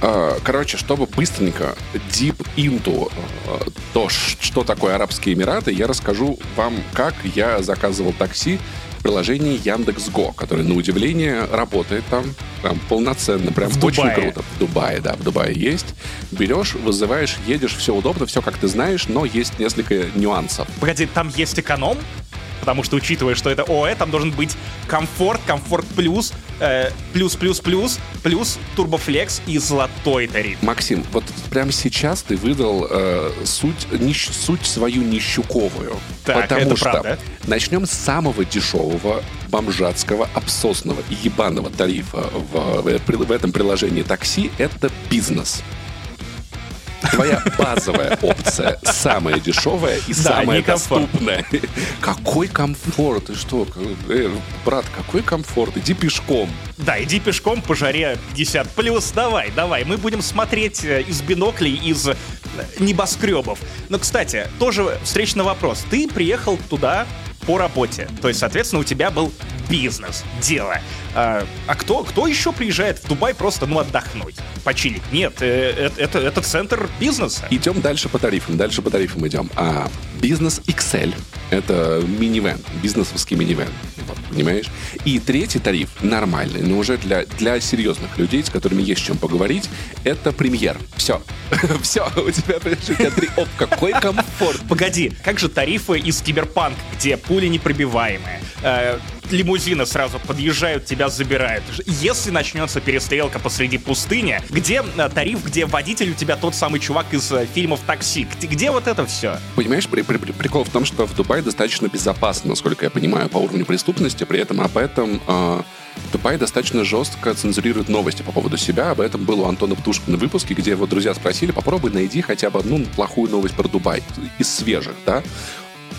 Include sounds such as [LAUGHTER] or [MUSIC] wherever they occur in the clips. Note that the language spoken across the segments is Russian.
А, короче, чтобы быстренько deep into э, то, что такое Арабские Эмираты, я расскажу вам, как я заказывал такси в приложении Яндекс.Го, которое, на удивление, работает там, там полноценно, прям В очень Дубае. круто. В Дубае, да, в Дубае есть. Берешь, вызываешь, едешь, все удобно, все как ты знаешь, но есть несколько нюансов. Погоди, там есть эконом? Потому что, учитывая, что это ОЭ, там должен быть комфорт, комфорт плюс, э, плюс, плюс, плюс, плюс турбофлекс и золотой тариф. Максим, вот прямо сейчас ты выдал э, суть, нищ- суть свою нищуковую. Так, потому что правда. начнем с самого дешевого, бомжатского, обсосного и ебаного тарифа в, в- в этом приложении такси — это бизнес. Твоя базовая опция самая дешевая и Да, самая доступная. Какой комфорт? Ты что, э, брат, какой комфорт? Иди пешком. Да, иди пешком по жаре 50 плюс, давай, давай, мы будем смотреть э, из биноклей, из э, небоскребов. Но, кстати, тоже встречный вопрос. Ты приехал туда по работе, то есть, соответственно, у тебя был бизнес, дело. А, а кто, кто еще приезжает в Дубай просто, ну, отдохнуть, почилить? Нет, э, э, это, это центр бизнеса. Идем дальше по тарифам, дальше по тарифам идем. А, бизнес XL — это минивэн, бизнесовский минивэн, вот, понимаешь? И третий тариф, нормальный, но уже для, для серьезных людей, с которыми есть чем поговорить, это премьер. Все. [LAUGHS] Все, у тебя, у тебя три... Оп, какой комфорт. Погоди, как же тарифы из Киберпанк, где пули непробиваемые, э, лимузины сразу подъезжают, тебя забирают. Если начнется перестрелка посреди пустыни, где э, тариф, где водитель у тебя тот самый чувак из э, фильмов «Такси», где, где вот это все? Понимаешь, при- при- при- прикол в том, что в Дубае достаточно безопасно, насколько я понимаю, по уровню преступности. При этом об этом э, Дубай достаточно жестко цензурирует новости по поводу себя. Об этом было у Антона Птушкина в выпуске, где вот друзья спросили, попробуй найди хотя бы одну плохую новость про Дубай из свежих, да?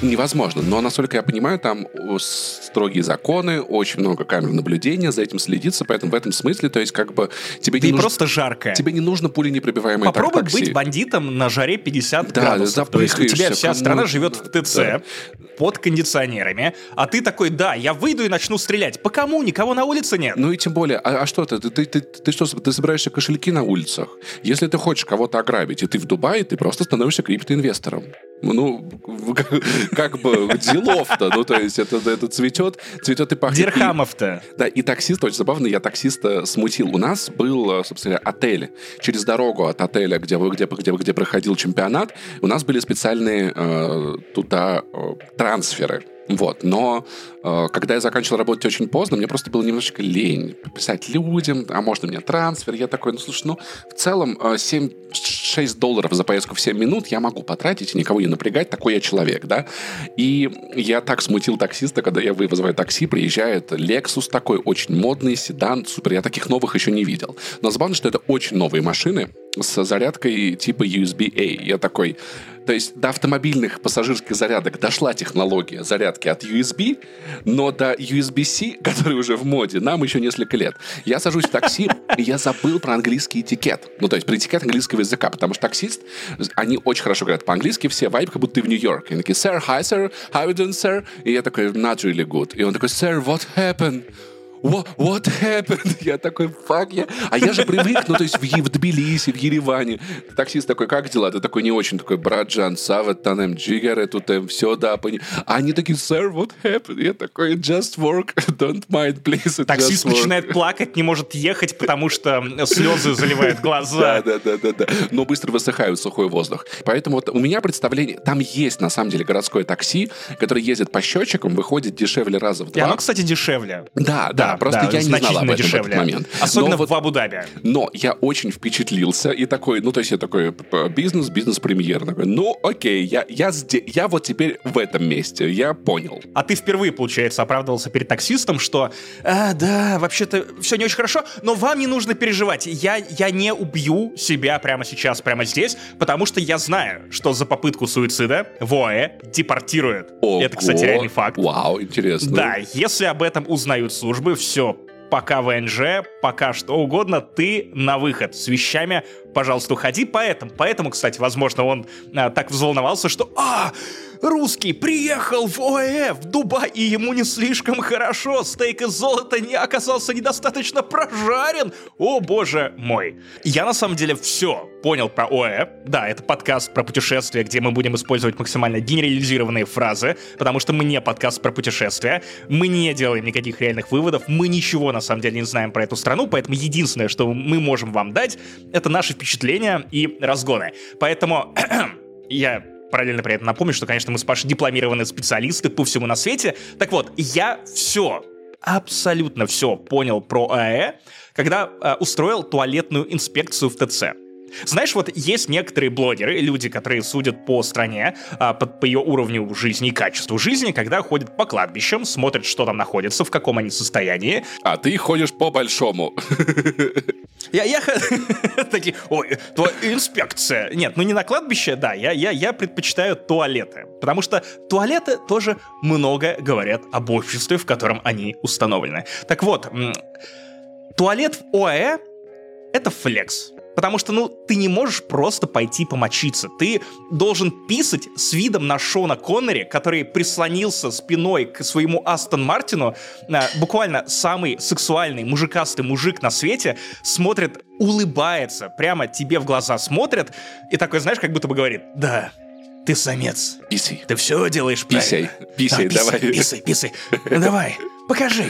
Невозможно, но, насколько я понимаю, там о, строгие законы, очень много камер наблюдения, за этим следится, поэтому в этом смысле, то есть как бы тебе Ты не нужно... просто жарко. Тебе не нужно пули непробиваемые Попробуй такси. быть бандитом на жаре 50 Да, градусов. То есть у тебя вся кому- страна живет в ТЦ, Да. под кондиционерами, а ты такой, да, я выйду и начну стрелять. По кому? Никого на улице нет. Ну и тем более, а, а что ты? Ты, ты, ты, ты что, ты собираешься кошельки на улицах? Если ты хочешь кого-то ограбить, и ты в Дубае, ты просто становишься криптоинвестором. Ну, как, бы делов-то, ну, то есть это, это цветет, цветет и пахнет. Дирхамов-то. Да, и таксист, очень забавно, я таксиста смутил. У нас был, э, собственно, говоря, отель. Через дорогу от отеля, где, где, где, где проходил чемпионат, у нас были специальные э, туда э, трансферы. Вот, но э, когда я заканчивал работать очень поздно, мне просто было немножечко лень писать людям, а можно мне трансфер? Я такой, ну слушай, ну в целом э, 7-6 долларов за поездку в 7 минут я могу потратить и никого не напрягать, такой я человек, да. И я так смутил таксиста, когда я вы- вызываю такси, приезжает Lexus такой, очень модный, седан, супер, я таких новых еще не видел. Но забавно, что это очень новые машины с зарядкой типа USB-A. Я такой, то есть до автомобильных пассажирских зарядок дошла технология зарядки от USB, но до USB-C, [LAUGHS] который уже в моде, нам еще несколько лет. Я сажусь в такси, и я забыл про английский этикет. Ну, то есть про этикет английского языка, потому что таксист, они очень хорошо говорят по-английски, все вайб, как будто ты в Нью-Йорке. Они такие, sir, hi, sir, how you doing, sir? И я такой, not really good. И он такой, sir, what happened? What, what happened? [LAUGHS] Я такой, fuck, я... А я же привык, ну, то есть в, в Тбилиси, в Ереване. Таксист такой, как дела? Ты такой не очень, такой, брат Джан, Сават, Танем, Джигер, тут все, да, пони... А они такие, sir, what happened? Я такой, just work, [LAUGHS] don't mind, please, Таксист just work». начинает плакать, не может ехать, потому что слезы заливают Да, глаза. да, да, да, да. Но быстро высыхают сухой воздух. Поэтому вот у меня представление, там есть на самом деле городское такси, которое ездит по счетчикам, выходит дешевле раза в И два. оно, кстати, дешевле. Да, да, просто я не знал об этом в дешевле. этот момент. Особенно Но вот- в Абу-Даби. Но я очень впечатлился и такой, ну, то есть я такой, бизнес, бизнес-премьер. Такой, ну, окей, я, я, сде- я вот теперь в этом месте, я понял. А ты впервые, получается, оправдывался перед таксистом, что «А, да, вообще-то все не очень хорошо, но вам не нужно переживать. Я, я не убью себя прямо сейчас, прямо здесь, потому что я знаю, что за попытку суицида в ОАЭ депортируют. Это, кстати, Ого, реальный факт. Вау, интересно. Да, если об этом узнают службы, все, пока ВНЖ, пока что угодно, ты на выход с вещами, пожалуйста, уходи. Поэтому, поэтому, кстати, возможно, он а, так взволновался, что «А, русский приехал в ОЭ, в Дубай, и ему не слишком хорошо. Стейк из золота не оказался недостаточно прожарен. О, боже мой. Я на самом деле все понял про ОЭ. Да, это подкаст про путешествия, где мы будем использовать максимально генерализированные фразы, потому что мы не подкаст про путешествия. Мы не делаем никаких реальных выводов. Мы ничего на самом деле не знаем про эту страну, поэтому единственное, что мы можем вам дать, это наши впечатления и разгоны. Поэтому [CLEARS THROAT] я параллельно при этом напомню, что, конечно, мы с Пашей дипломированные специалисты по всему на свете. Так вот, я все, абсолютно все понял про АЭ, когда э, устроил туалетную инспекцию в ТЦ. Знаешь, вот есть некоторые блогеры, люди, которые судят по стране, а, по, по ее уровню жизни и качеству жизни, когда ходят по кладбищам, смотрят, что там находится, в каком они состоянии. А ты ходишь по большому. Я, я [LAUGHS] такие, ой, то инспекция. Нет, ну не на кладбище, да, я, я, я предпочитаю туалеты. Потому что туалеты тоже много говорят об обществе, в котором они установлены. Так вот, туалет в ОАЭ — это флекс. Потому что, ну, ты не можешь просто пойти помочиться. Ты должен писать с видом на Шона Коннери, который прислонился спиной к своему Астон Мартину. А, буквально самый сексуальный, мужикастый мужик на свете смотрит, улыбается, прямо тебе в глаза смотрит и такой, знаешь, как будто бы говорит, да, ты самец. Писай. Ты все делаешь правильно. Писай, писай, да, давай. Писай, писай. Ну, давай, покажи.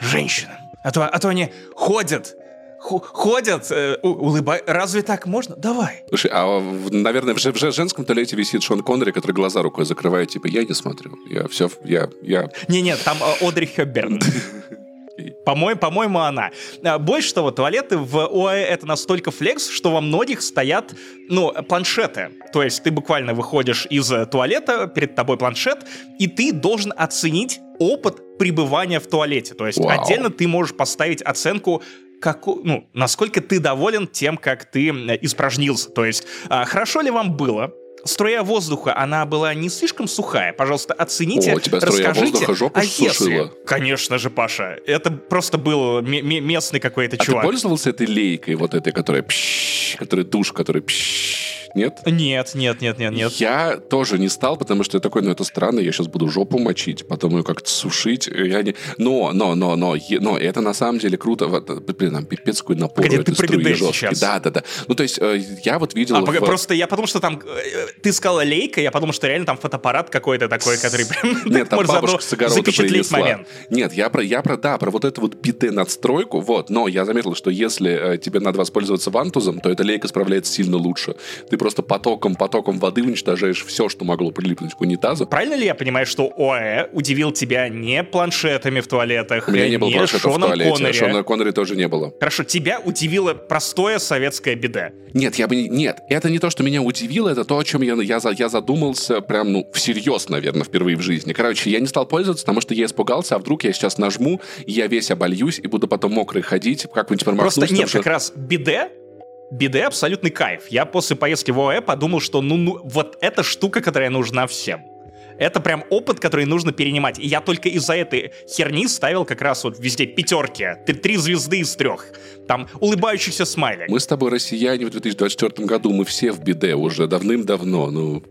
Женщина. А то, а то они ходят ходят, э, улыбают. Разве так можно? Давай. Слушай, а, наверное, в, в женском туалете висит Шон Коннери, который глаза рукой закрывает, типа, я не смотрю. Я все, я, я... Не-нет, там э, Одри Хёбберн. [LAUGHS] По-моему, по-моему, она. А, больше того, туалеты в ОАЭ это настолько флекс, что во многих стоят, ну, планшеты. То есть ты буквально выходишь из туалета, перед тобой планшет, и ты должен оценить опыт пребывания в туалете. То есть Вау. отдельно ты можешь поставить оценку как, ну, насколько ты доволен тем, как ты испражнился. То есть, а, хорошо ли вам было, струя воздуха, она была не слишком сухая. Пожалуйста, оцените, О, у тебя струя расскажите. воздуха жопу а сушила. если... Конечно же, Паша. Это просто был местный какой-то а чувак. ты пользовался этой лейкой, вот этой, которая пш, которая душ, который пш, нет? Нет, нет, нет, нет, нет. Я тоже не стал, потому что я такой, ну это странно, я сейчас буду жопу мочить, потом ее как-то сушить. Я не... Но, но, но, но, но, это на самом деле круто. Блин, нам пипец какой напор Погоди, ты про сейчас. Да, да, да. Ну, то есть, э, я вот видел... А, в... Просто я потому что там... Э, ты сказала лейка, я подумал, что реально там фотоаппарат какой-то такой, который. Нет, [LAUGHS] там бабушка с запечатлеть момент. Нет, я про, я про, да, про вот эту вот биде-надстройку, вот, но я заметил, что если э, тебе надо воспользоваться вантузом, то эта лейка справляется сильно лучше. Ты просто потоком потоком воды уничтожаешь все, что могло прилипнуть к унитазу. Правильно ли я понимаю, что ОАЭ удивил тебя не планшетами в туалетах, У меня не было Шоном в туалете, Коннери. Шона Коннери тоже не было. Хорошо, тебя удивило простое советское беда. Нет, я бы не... Нет, это не то, что меня удивило, это то, о чем я, я, я задумался прям, ну, всерьез, наверное, впервые в жизни. Короче, я не стал пользоваться, потому что я испугался, а вдруг я сейчас нажму, и я весь обольюсь, и буду потом мокрый ходить, как-нибудь промахнусь. Просто нет, что... как раз биде биде абсолютный кайф. Я после поездки в ОАЭ подумал, что ну, ну вот эта штука, которая нужна всем. Это прям опыт, который нужно перенимать. И я только из-за этой херни ставил как раз вот везде пятерки. Три, три звезды из трех. Там улыбающийся смайлик. Мы с тобой россияне в 2024 году, мы все в биде уже давным-давно. Ну,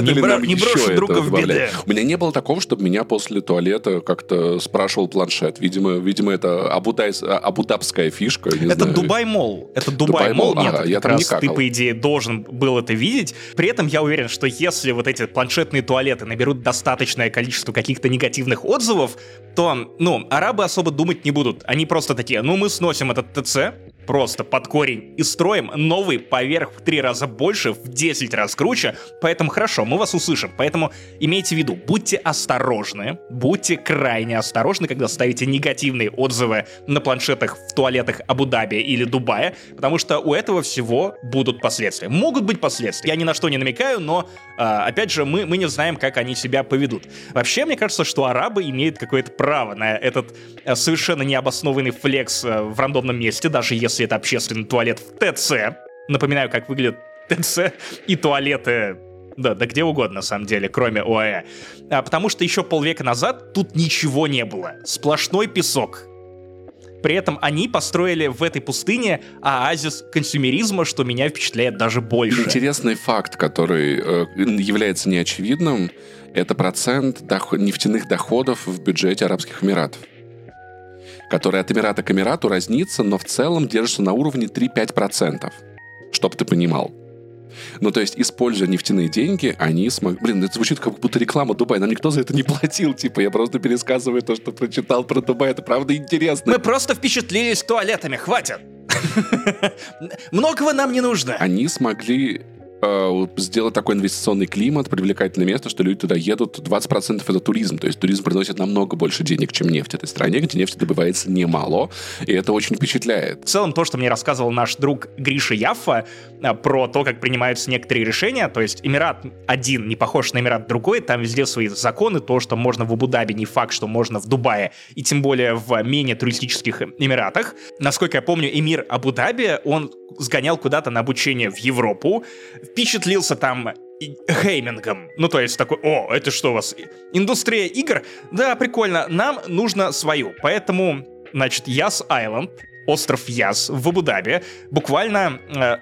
не, бро, не брошу друга в беде. У меня не было такого, чтобы меня после туалета как-то спрашивал планшет. Видимо, видимо это абудай, абудабская фишка. это Дубай Мол. Это Дубай, Мол. Нет, я там раз ты, по идее, должен был это видеть. При этом я уверен, что если вот эти планшетные туалеты наберут достаточное количество каких-то негативных отзывов, то, ну, арабы особо думать не будут. Они просто такие, ну, мы сносим этот ТЦ, просто под корень и строим новый поверх в три раза больше, в 10 раз круче, поэтому хорошо, мы вас услышим. Поэтому имейте в виду, будьте осторожны, будьте крайне осторожны, когда ставите негативные отзывы на планшетах в туалетах Абу-Даби или Дубая, потому что у этого всего будут последствия. Могут быть последствия. Я ни на что не намекаю, но, а, опять же, мы, мы не знаем, как они себя поведут. Вообще, мне кажется, что арабы имеют какое-то право на этот а, совершенно необоснованный флекс а, в рандомном месте, даже если если это общественный туалет в ТЦ. Напоминаю, как выглядит ТЦ и туалеты да, да где угодно, на самом деле, кроме ОАЭ. А, потому что еще полвека назад тут ничего не было. Сплошной песок. При этом они построили в этой пустыне оазис консюмеризма, что меня впечатляет даже больше. Интересный факт, который э, является неочевидным, это процент доход, нефтяных доходов в бюджете Арабских Эмиратов который от Эмирата к Эмирату разнится, но в целом держится на уровне 3-5%. Чтоб ты понимал. Ну, то есть, используя нефтяные деньги, они смогли... Блин, это звучит как будто реклама Дубая. Нам никто за это не платил. Типа, я просто пересказываю то, что прочитал про Дубай. Это правда интересно. Мы просто впечатлились туалетами. Хватит. [LAUGHS] Многого нам не нужно. Они смогли э, сделать такой инвестиционный климат, привлекательное место, что люди туда едут. 20% это туризм. То есть туризм приносит намного больше денег, чем нефть этой стране, где нефть добывается немало. И это очень впечатляет. В целом, то, что мне рассказывал наш друг Гриша Яффа э, про то, как принимаются некоторые решения, то есть Эмират один не похож на Эмират другой, там везде свои законы, то, что можно в Абу-Даби, не факт, что можно в Дубае, и тем более в менее туристических Эмиратах. Насколько я помню, эмир Абу-Даби, он сгонял куда-то на обучение в Европу, впечатлился там геймингом. Ну, то есть такой, о, это что у вас, индустрия игр? Да, прикольно, нам нужно свою. Поэтому, значит, Яс Айленд, остров Яс в Абу-Даби, буквально э,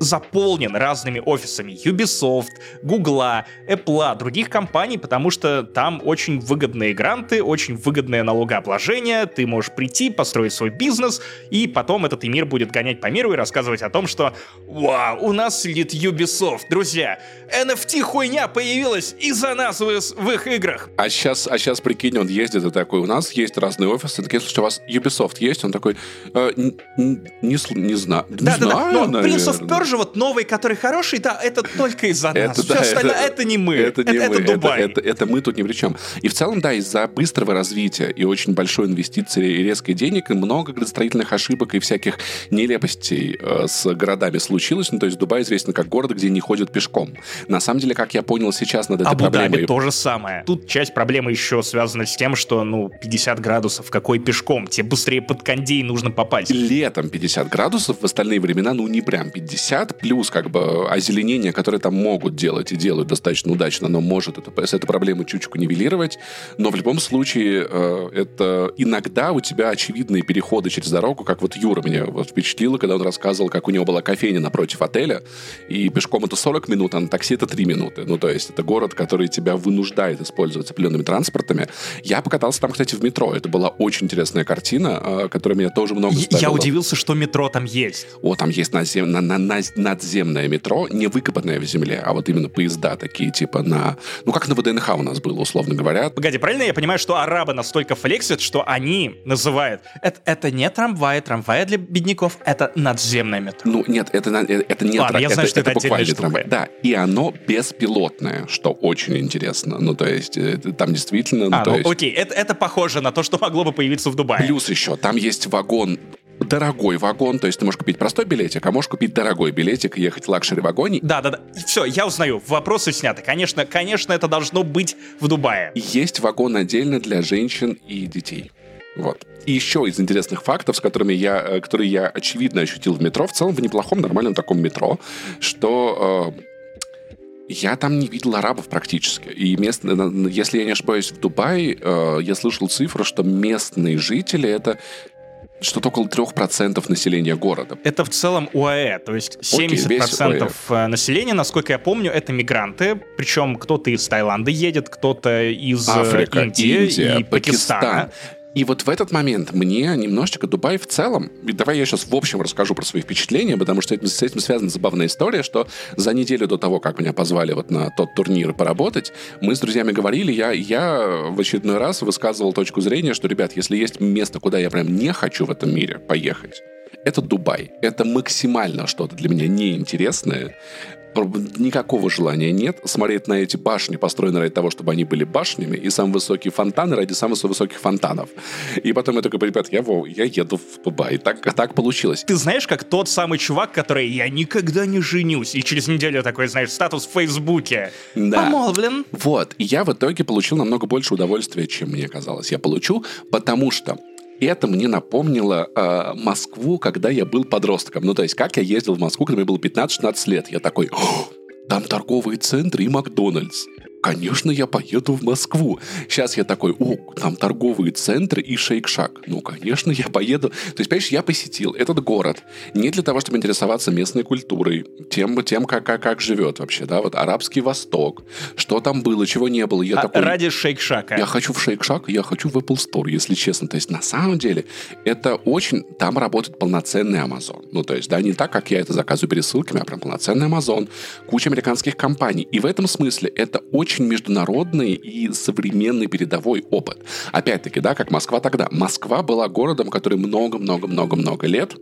заполнен разными офисами Ubisoft, Google, Apple, других компаний, потому что там очень выгодные гранты, очень выгодное налогообложение, ты можешь прийти, построить свой бизнес, и потом этот мир будет гонять по миру и рассказывать о том, что «Вау, у нас сидит Ubisoft, друзья, NFT хуйня появилась из-за нас в, в их играх». А сейчас, а сейчас прикинь, он ездит и такой, у нас есть разные офисы, такие, слушайте, у вас Ubisoft есть? Он такой, э, не, не, не, знаю, не да, знаю, да, да. Prince of Persia, вот новый, который хороший, да, это только из-за нас. Это, Все да, остальное, это- это, не мы. Это не это, мы, это Дубай. Это, это- это мы тут ни при чем. И в целом, да, из-за быстрого развития и очень большой инвестиции и резкой денег, и много градостроительных ошибок и всяких нелепостей э, с городами случилось. Ну, то есть Дубай известен как город, где не ходят пешком. На самом деле, как я понял сейчас над этой Абу-Даби проблемой... то же самое. Тут часть проблемы еще связана с тем, что, ну, 50 градусов, какой пешком? Тебе быстрее под кондей нужно попасть. летом 50 градусов, в остальные времена, ну, не прям 50, плюс как бы озеленение, которое там могут делать и делают достаточно удачно, оно может это, эту проблему чучку нивелировать, но в любом случае э, это иногда у тебя очевидные переходы через дорогу, как вот Юра меня вот впечатлило, когда он рассказывал, как у него была кофейня напротив отеля, и пешком это 40 минут, а на такси это 3 минуты. Ну, то есть это город, который тебя вынуждает использовать определенными транспортами. Я покатался там, кстати, в метро. Это была очень интересная картина, э, которая меня тоже много Я-. Я удивился, что метро там есть. О, там есть назем- на- на- на- надземное метро, не выкопанное в земле, а вот именно поезда такие, типа на... Ну, как на ВДНХ у нас было, условно говоря. Погоди, правильно я понимаю, что арабы настолько флексят, что они называют это, это не трамвай, трамвай для бедняков, это надземное метро. Ну, нет, это, э, это не Ладно, тра- я знаю, что это буквально отдельная трамвай. Да, и оно беспилотное, что очень интересно. Ну, то есть, э, там действительно... ну, А, ну есть- окей, это, это похоже на то, что могло бы появиться в Дубае. Плюс еще, там есть вагон дорогой вагон, то есть ты можешь купить простой билетик, а можешь купить дорогой билетик и ехать в luxury -вагоне. Да, да, да. Все, я узнаю. Вопросы сняты. Конечно, конечно, это должно быть в Дубае. Есть вагон отдельно для женщин и детей. Вот. И еще из интересных фактов, с которыми я, э, которые я очевидно ощутил в метро, в целом в неплохом, нормальном таком метро, что э, я там не видел арабов практически. И мест, если я не ошибаюсь, в Дубае э, я слышал цифру, что местные жители это что-то около 3% населения города. Это в целом УАЭ, то есть 70% э, населения, насколько я помню, это мигранты, причем кто-то из Таиланда едет, кто-то из э, Африка, Индии Индия, и Пакистана. Пакистан. И вот в этот момент мне немножечко Дубай в целом... и Давай я сейчас в общем расскажу про свои впечатления, потому что с этим связана забавная история, что за неделю до того, как меня позвали вот на тот турнир поработать, мы с друзьями говорили, я, я в очередной раз высказывал точку зрения, что, ребят, если есть место, куда я прям не хочу в этом мире поехать, это Дубай. Это максимально что-то для меня неинтересное. Никакого желания нет смотреть на эти башни, построенные ради того, чтобы они были башнями, и самые высокие фонтаны ради самых высоких фонтанов. И потом я такой, ребят, я, я еду в Дубай. Так, так получилось. Ты знаешь, как тот самый чувак, который «я никогда не женюсь», и через неделю такой, знаешь, статус в Фейсбуке. Да. Помолвлен. Вот. И я в итоге получил намного больше удовольствия, чем мне казалось. Я получу, потому что это мне напомнило э, Москву, когда я был подростком. Ну, то есть, как я ездил в Москву, когда мне было 15-16 лет. Я такой, «О, там торговые центры и Макдональдс. Конечно, я поеду в Москву. Сейчас я такой, о, там торговые центры и шейк-шак. Ну, конечно, я поеду. То есть, понимаешь, я посетил этот город не для того, чтобы интересоваться местной культурой, тем, тем как, как, как живет вообще, да, вот арабский Восток, что там было, чего не было. Я а такой, ради шейк-шака. Я хочу в шейк-шак, я хочу в Apple Store, если честно. То есть, на самом деле, это очень... Там работает полноценный Amazon. Ну, то есть, да, не так, как я это заказываю пересылками, а прям полноценный Amazon, куча американских компаний. И в этом смысле это очень международный и современный передовой опыт. Опять-таки, да, как Москва тогда. Москва была городом, который много-много-много-много лет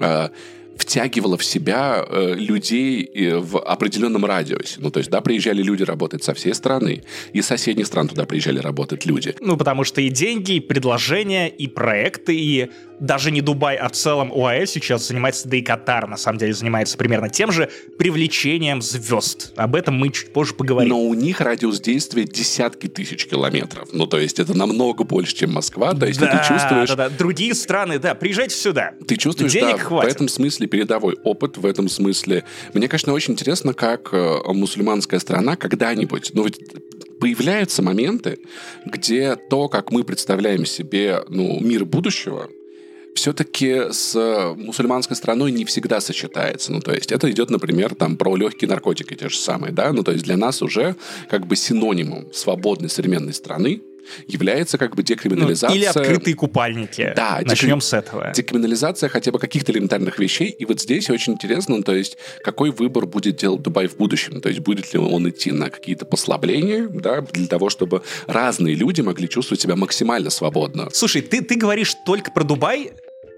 э, втягивала в себя э, людей э, в определенном радиусе. Ну, то есть, да, приезжали люди работать со всей страны, и из соседних стран туда приезжали работать люди. Ну, потому что и деньги, и предложения, и проекты, и даже не Дубай, а в целом ОАЭ сейчас занимается, да и Катар, на самом деле, занимается примерно тем же привлечением звезд. Об этом мы чуть позже поговорим. Но у них радиус действия десятки тысяч километров. Ну, то есть, это намного больше, чем Москва. То есть, да, ты чувствуешь... Да, да, другие страны, да, приезжайте сюда. Ты чувствуешь, Денег да, хватит. в этом смысле передовой опыт, в этом смысле. Мне, конечно, очень интересно, как э, мусульманская страна когда-нибудь, ну, ведь появляются моменты, где то, как мы представляем себе ну, мир будущего, все-таки с мусульманской страной не всегда сочетается. Ну, то есть это идет, например, там про легкие наркотики те же самые, да, ну, то есть для нас уже как бы синонимом свободной современной страны является как бы декриминализация... Ну, или открытые купальники. Да. Начнем с этого. Декриминализация хотя бы каких-то элементарных вещей. И вот здесь очень интересно, ну, то есть какой выбор будет делать Дубай в будущем. То есть будет ли он идти на какие-то послабления, да, для того, чтобы разные люди могли чувствовать себя максимально свободно. Слушай, ты, ты говоришь только про Дубай,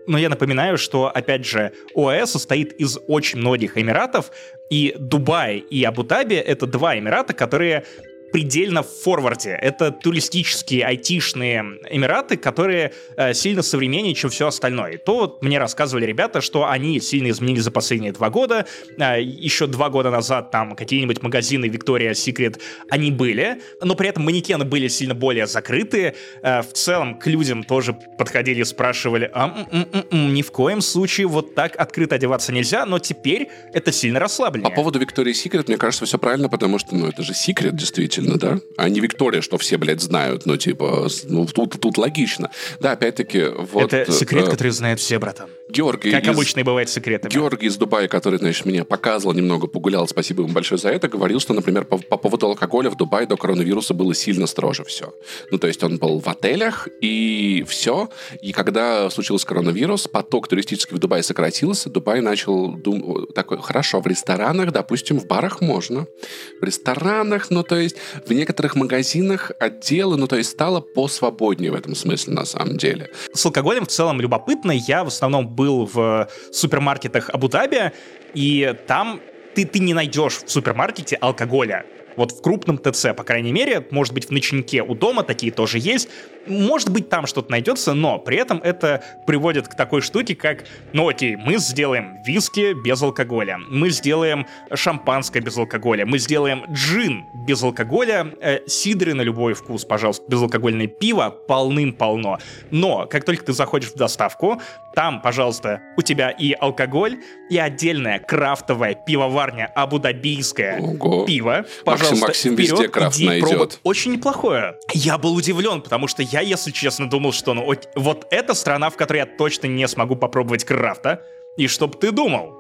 но я напоминаю, что, опять же, ОАЭ состоит из очень многих эмиратов, и Дубай и Абу-Даби — это два эмирата, которые предельно в форварде. Это туристические, айтишные эмираты, которые э, сильно современнее, чем все остальное. И то вот мне рассказывали ребята, что они сильно изменились за последние два года. Э, еще два года назад там какие-нибудь магазины Victoria's Secret, они были, но при этом манекены были сильно более закрытые. Э, в целом к людям тоже подходили и спрашивали, а, м -м -м ни в коем случае вот так открыто одеваться нельзя, но теперь это сильно расслабленнее. По поводу Victoria's Secret, мне кажется, все правильно, потому что, ну, это же секрет, действительно действительно, да? А не Виктория, что все, блядь, знают. Ну, типа, ну, тут, тут логично. Да, опять-таки, вот... Это секрет, э, который знают все, братан. Георгий Как из... обычно и бывает секретами. Георгий из Дубая, который, значит, меня показывал, немного погулял, спасибо ему большое за это, говорил, что, например, по, по поводу алкоголя в Дубае до коронавируса было сильно строже все. Ну, то есть он был в отелях, и все. И когда случился коронавирус, поток туристический в Дубае сократился, Дубай начал дум... такой, хорошо, в ресторанах, допустим, в барах можно. В ресторанах, ну, то есть в некоторых магазинах отделы, ну, то есть стало посвободнее в этом смысле, на самом деле. С алкоголем в целом любопытно. Я в основном был в супермаркетах Абу-Даби, и там ты, ты не найдешь в супермаркете алкоголя. Вот в крупном ТЦ, по крайней мере, может быть, в ночнике у дома такие тоже есть. Может быть, там что-то найдется, но при этом это приводит к такой штуке, как, ну окей, мы сделаем виски без алкоголя, мы сделаем шампанское без алкоголя, мы сделаем джин без алкоголя, э, сидры на любой вкус, пожалуйста, безалкогольное пиво полным-полно. Но как только ты заходишь в доставку, там, пожалуйста, у тебя и алкоголь, и отдельная крафтовая пивоварня абудабийское Ого. пиво. Пожалуйста, Максим вперед, везде крафт найдет. пробуй. Очень неплохое. Я был удивлен, потому что я, если честно, думал, что ну, вот эта страна, в которой я точно не смогу попробовать крафта. И чтоб ты думал,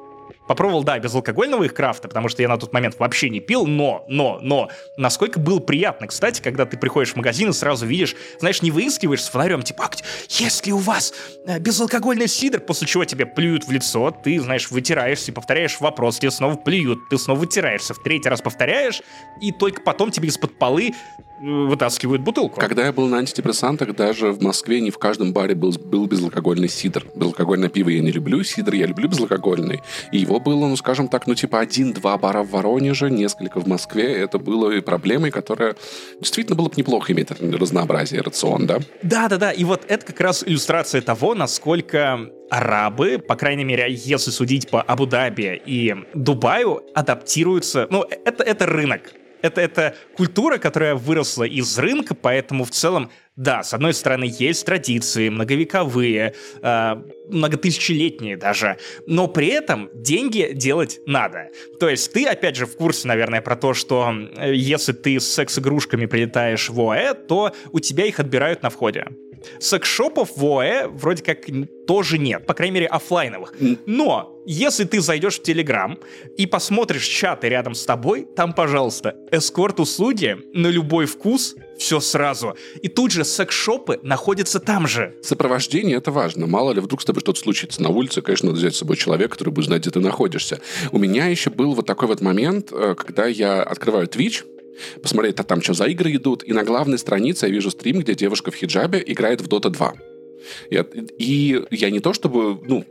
Попробовал, да, безалкогольного их крафта, потому что я на тот момент вообще не пил, но, но, но, насколько было приятно, кстати, когда ты приходишь в магазин и сразу видишь, знаешь, не выискиваешь с фонарем, типа, а есть ли у вас э, безалкогольный сидр, после чего тебе плюют в лицо, ты, знаешь, вытираешься и повторяешь вопрос, тебе снова плюют, ты снова вытираешься, в третий раз повторяешь, и только потом тебе из-под полы э, вытаскивают бутылку. Когда я был на антидепрессантах, даже в Москве не в каждом баре был, был безалкогольный сидр. Безалкогольное пиво я не люблю, сидр я люблю безалкогольный. И его было, ну, скажем так, ну, типа один-два бара в Воронеже, несколько в Москве. Это было и проблемой, которая действительно было бы неплохо иметь разнообразие рацион, да? Да-да-да, и вот это как раз иллюстрация того, насколько арабы, по крайней мере, если судить по Абу-Даби и Дубаю, адаптируются. Ну, это, это рынок. это, это культура, которая выросла из рынка, поэтому в целом да, с одной стороны, есть традиции многовековые, э, многотысячелетние даже, но при этом деньги делать надо. То есть ты, опять же, в курсе, наверное, про то, что если ты с секс-игрушками прилетаешь в ОАЭ, то у тебя их отбирают на входе. Секс-шопов в ОАЭ вроде как тоже нет, по крайней мере, офлайновых. Но если ты зайдешь в Телеграм и посмотришь чаты рядом с тобой, там, пожалуйста, эскорт-услуги на любой вкус, все сразу. И тут же секс-шопы находятся там же. Сопровождение — это важно. Мало ли, вдруг с тобой что-то случится на улице, конечно, надо взять с собой человека, который будет знать, где ты находишься. У меня еще был вот такой вот момент, э, когда я открываю Twitch, посмотреть, а там что за игры идут. И на главной странице я вижу стрим, где девушка в хиджабе играет в Dota 2. И, я не то чтобы, ну,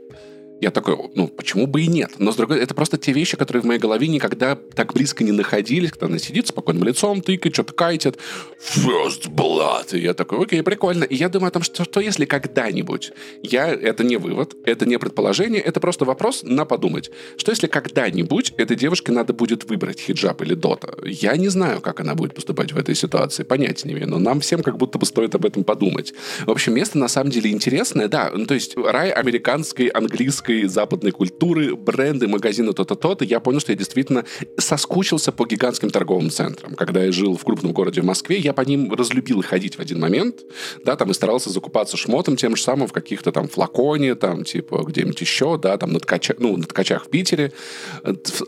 я такой, ну, почему бы и нет? Но, с другой это просто те вещи, которые в моей голове никогда так близко не находились, когда она сидит спокойным лицом, тыкает, что-то кайтит. First blood. И я такой, окей, прикольно. И я думаю о том, что, что если когда-нибудь я... Это не вывод, это не предположение, это просто вопрос на подумать. Что если когда-нибудь этой девушке надо будет выбрать хиджаб или дота? Я не знаю, как она будет поступать в этой ситуации, понятия не имею, но нам всем как будто бы стоит об этом подумать. В общем, место на самом деле интересное, да, ну, то есть рай американской, английской русской западной культуры, бренды, магазины то-то, то-то, я понял, что я действительно соскучился по гигантским торговым центрам. Когда я жил в крупном городе в Москве, я по ним разлюбил ходить в один момент, да, там и старался закупаться шмотом тем же самым в каких-то там Флаконе, там, типа, где-нибудь еще, да, там на, ткача, ну, на ткачах в Питере.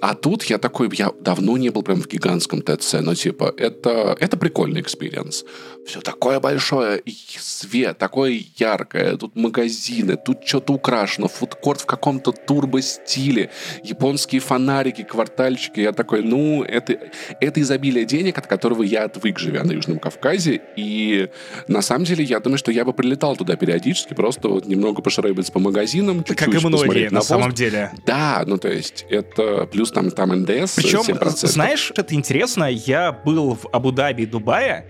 А тут я такой, я давно не был прям в гигантском ТЦ, но, типа, это, это прикольный experience. Все такое большое, свет, такое яркое, тут магазины, тут что-то украшено, фудкорт в каком-то турбо-стиле, японские фонарики, квартальчики. Я такой, ну, это, это изобилие денег, от которого я отвык, живя на Южном Кавказе. И на самом деле, я думаю, что я бы прилетал туда периодически, просто вот немного пошарабиться по магазинам. Чуть-чуть как и многие, на, на самом деле. Да, ну то есть это плюс там, там НДС Причем, 7%. знаешь, это интересно, я был в Абу-Даби и Дубае,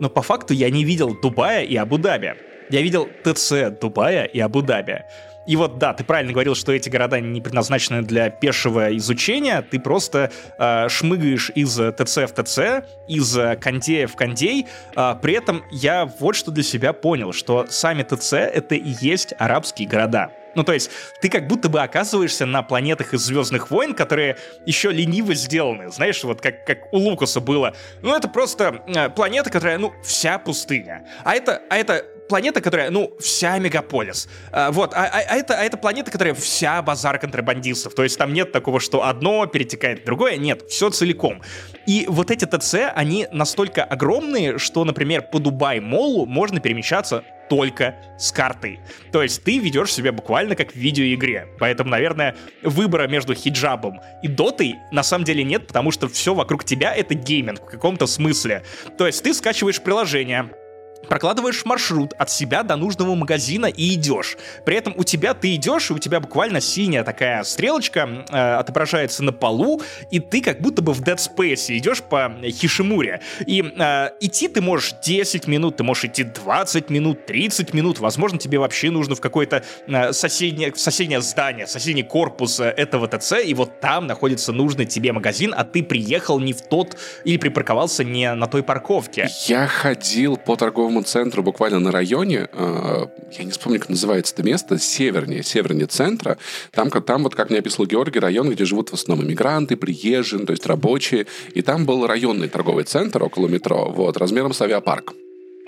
но по факту я не видел Дубая и Абу-Даби. Я видел ТЦ Дубая и Абу-Даби. И вот да, ты правильно говорил, что эти города не предназначены для пешего изучения, ты просто э, шмыгаешь из ТЦ в ТЦ, из кондея в кондей. Э, при этом я вот что для себя понял, что сами ТЦ это и есть арабские города. Ну, то есть, ты как будто бы оказываешься на планетах из Звездных войн, которые еще лениво сделаны. Знаешь, вот как, как у Лукаса было. Ну, это просто э, планета, которая, ну, вся пустыня. А это, а это планета, которая, ну, вся мегаполис. А, вот, а, а, а, это, а это планета, которая вся базар контрабандистов. То есть там нет такого, что одно перетекает в другое. Нет, все целиком. И вот эти ТЦ, они настолько огромные, что, например, по Дубай-молу можно перемещаться только с карты. То есть ты ведешь себя буквально как в видеоигре. Поэтому, наверное, выбора между хиджабом и дотой на самом деле нет, потому что все вокруг тебя это гейминг в каком-то смысле. То есть ты скачиваешь приложение, прокладываешь маршрут от себя до нужного магазина и идешь. При этом у тебя ты идешь, и у тебя буквально синяя такая стрелочка э, отображается на полу, и ты как будто бы в Dead Space идешь по Хишимуре. И э, идти ты можешь 10 минут, ты можешь идти 20 минут, 30 минут. Возможно, тебе вообще нужно в какое-то э, соседнее, соседнее здание, соседний корпус э, этого ТЦ, и вот там находится нужный тебе магазин, а ты приехал не в тот или припарковался не на той парковке. Я ходил по торговым торговому центру буквально на районе, э, я не вспомню, как называется это место, севернее, севернее центра. Там, там вот, как мне описал Георгий, район, где живут в основном иммигранты, приезжие, ну, то есть рабочие. И там был районный торговый центр около метро, вот, размером с авиапарк.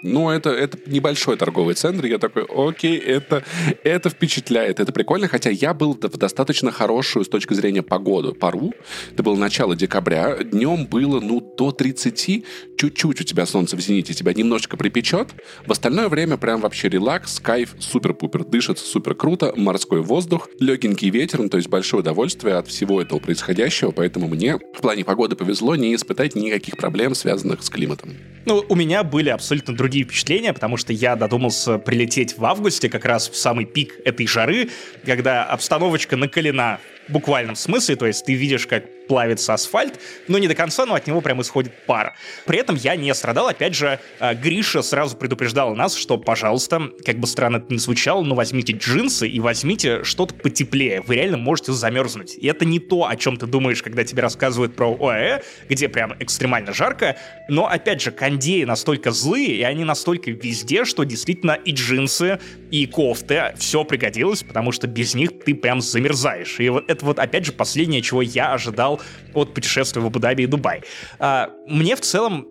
Ну, это, это небольшой торговый центр. Я такой, окей, это, это впечатляет, это прикольно. Хотя я был в достаточно хорошую с точки зрения погоды пару. Это было начало декабря. Днем было, ну, до 30. Чуть-чуть у тебя солнце в зените, тебя немножечко припечет. В остальное время прям вообще релакс, кайф, супер-пупер. Дышится супер круто, морской воздух, легенький ветер, ну, то есть большое удовольствие от всего этого происходящего. Поэтому мне в плане погоды повезло не испытать никаких проблем, связанных с климатом. Ну, у меня были абсолютно другие другие впечатления, потому что я додумался прилететь в августе, как раз в самый пик этой жары, когда обстановочка накалена буквальном смысле, то есть ты видишь, как плавится асфальт, но не до конца, но от него прям исходит пар. При этом я не страдал, опять же, а, Гриша сразу предупреждал нас, что, пожалуйста, как бы странно это ни звучало, но возьмите джинсы и возьмите что-то потеплее, вы реально можете замерзнуть. И это не то, о чем ты думаешь, когда тебе рассказывают про ОАЭ, где прям экстремально жарко, но, опять же, кондеи настолько злые, и они настолько везде, что действительно и джинсы, и кофты, все пригодилось, потому что без них ты прям замерзаешь. И вот это вот, опять же, последнее, чего я ожидал от путешествия в Абу-Даби и Дубай. А, мне в целом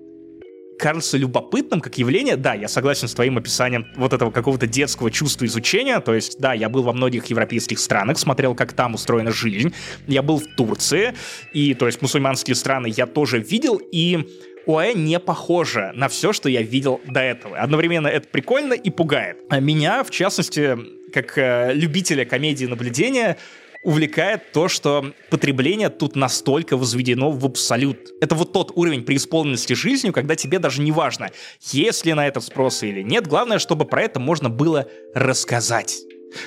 кажется любопытным как явление. Да, я согласен с твоим описанием вот этого какого-то детского чувства изучения. То есть, да, я был во многих европейских странах, смотрел, как там устроена жизнь. Я был в Турции, и, то есть, мусульманские страны я тоже видел, и ОАЭ не похоже на все, что я видел до этого. Одновременно это прикольно и пугает. А меня, в частности, как э, любителя комедии наблюдения, увлекает то, что потребление тут настолько возведено в абсолют. Это вот тот уровень преисполненности жизнью, когда тебе даже не важно, есть ли на это спрос или нет. Главное, чтобы про это можно было рассказать.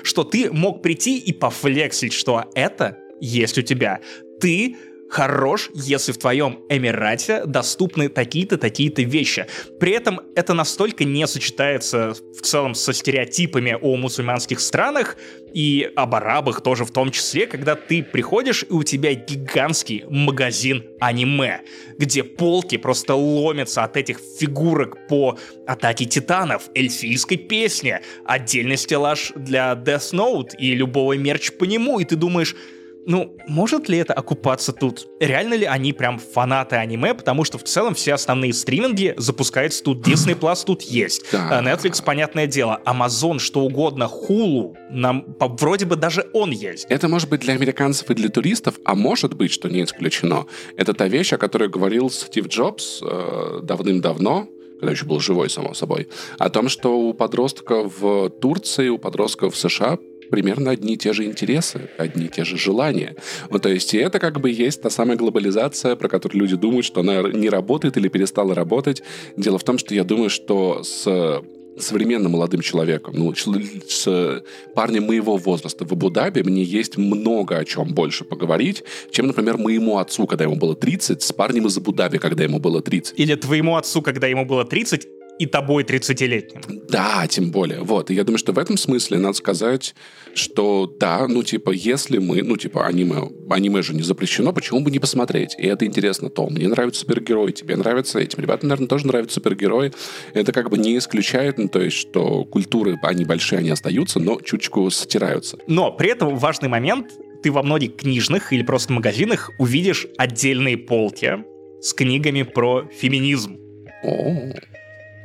Что ты мог прийти и пофлексить, что это есть у тебя. Ты хорош, если в твоем Эмирате доступны такие-то, такие-то вещи. При этом это настолько не сочетается в целом со стереотипами о мусульманских странах и об арабах тоже в том числе, когда ты приходишь и у тебя гигантский магазин аниме, где полки просто ломятся от этих фигурок по атаке титанов, эльфийской песне, отдельный стеллаж для Death Note и любого мерч по нему, и ты думаешь, ну, может ли это окупаться тут? Реально ли они прям фанаты аниме? Потому что в целом все основные стриминги запускаются тут. Disney [LAUGHS] Plus тут есть. Да. Netflix, понятное дело. Amazon, что угодно. Hulu. Нам, вроде бы даже он есть. Это может быть для американцев и для туристов, а может быть, что не исключено. Это та вещь, о которой говорил Стив Джобс э, давным-давно, когда еще был живой, само собой, о том, что у подростков в Турции, у подростков в США примерно одни и те же интересы, одни и те же желания. Вот, то есть и это как бы есть та самая глобализация, про которую люди думают, что она не работает или перестала работать. Дело в том, что я думаю, что с современным молодым человеком, ну, с парнем моего возраста в Абу-Даби мне есть много о чем больше поговорить, чем, например, моему отцу, когда ему было 30, с парнем из Абу-Даби, когда ему было 30. Или твоему отцу, когда ему было 30, и тобой 30-летним. Да, тем более. Вот. И я думаю, что в этом смысле надо сказать, что да, ну, типа, если мы, ну, типа, аниме, аниме же не запрещено, почему бы не посмотреть? И это интересно, то мне нравятся супергерои, тебе нравятся этим. Ребятам, наверное, тоже нравятся супергерои. Это как бы не исключает, ну, то есть, что культуры, они большие, они остаются, но чуточку стираются. Но при этом важный момент, ты во многих книжных или просто магазинах увидишь отдельные полки с книгами про феминизм.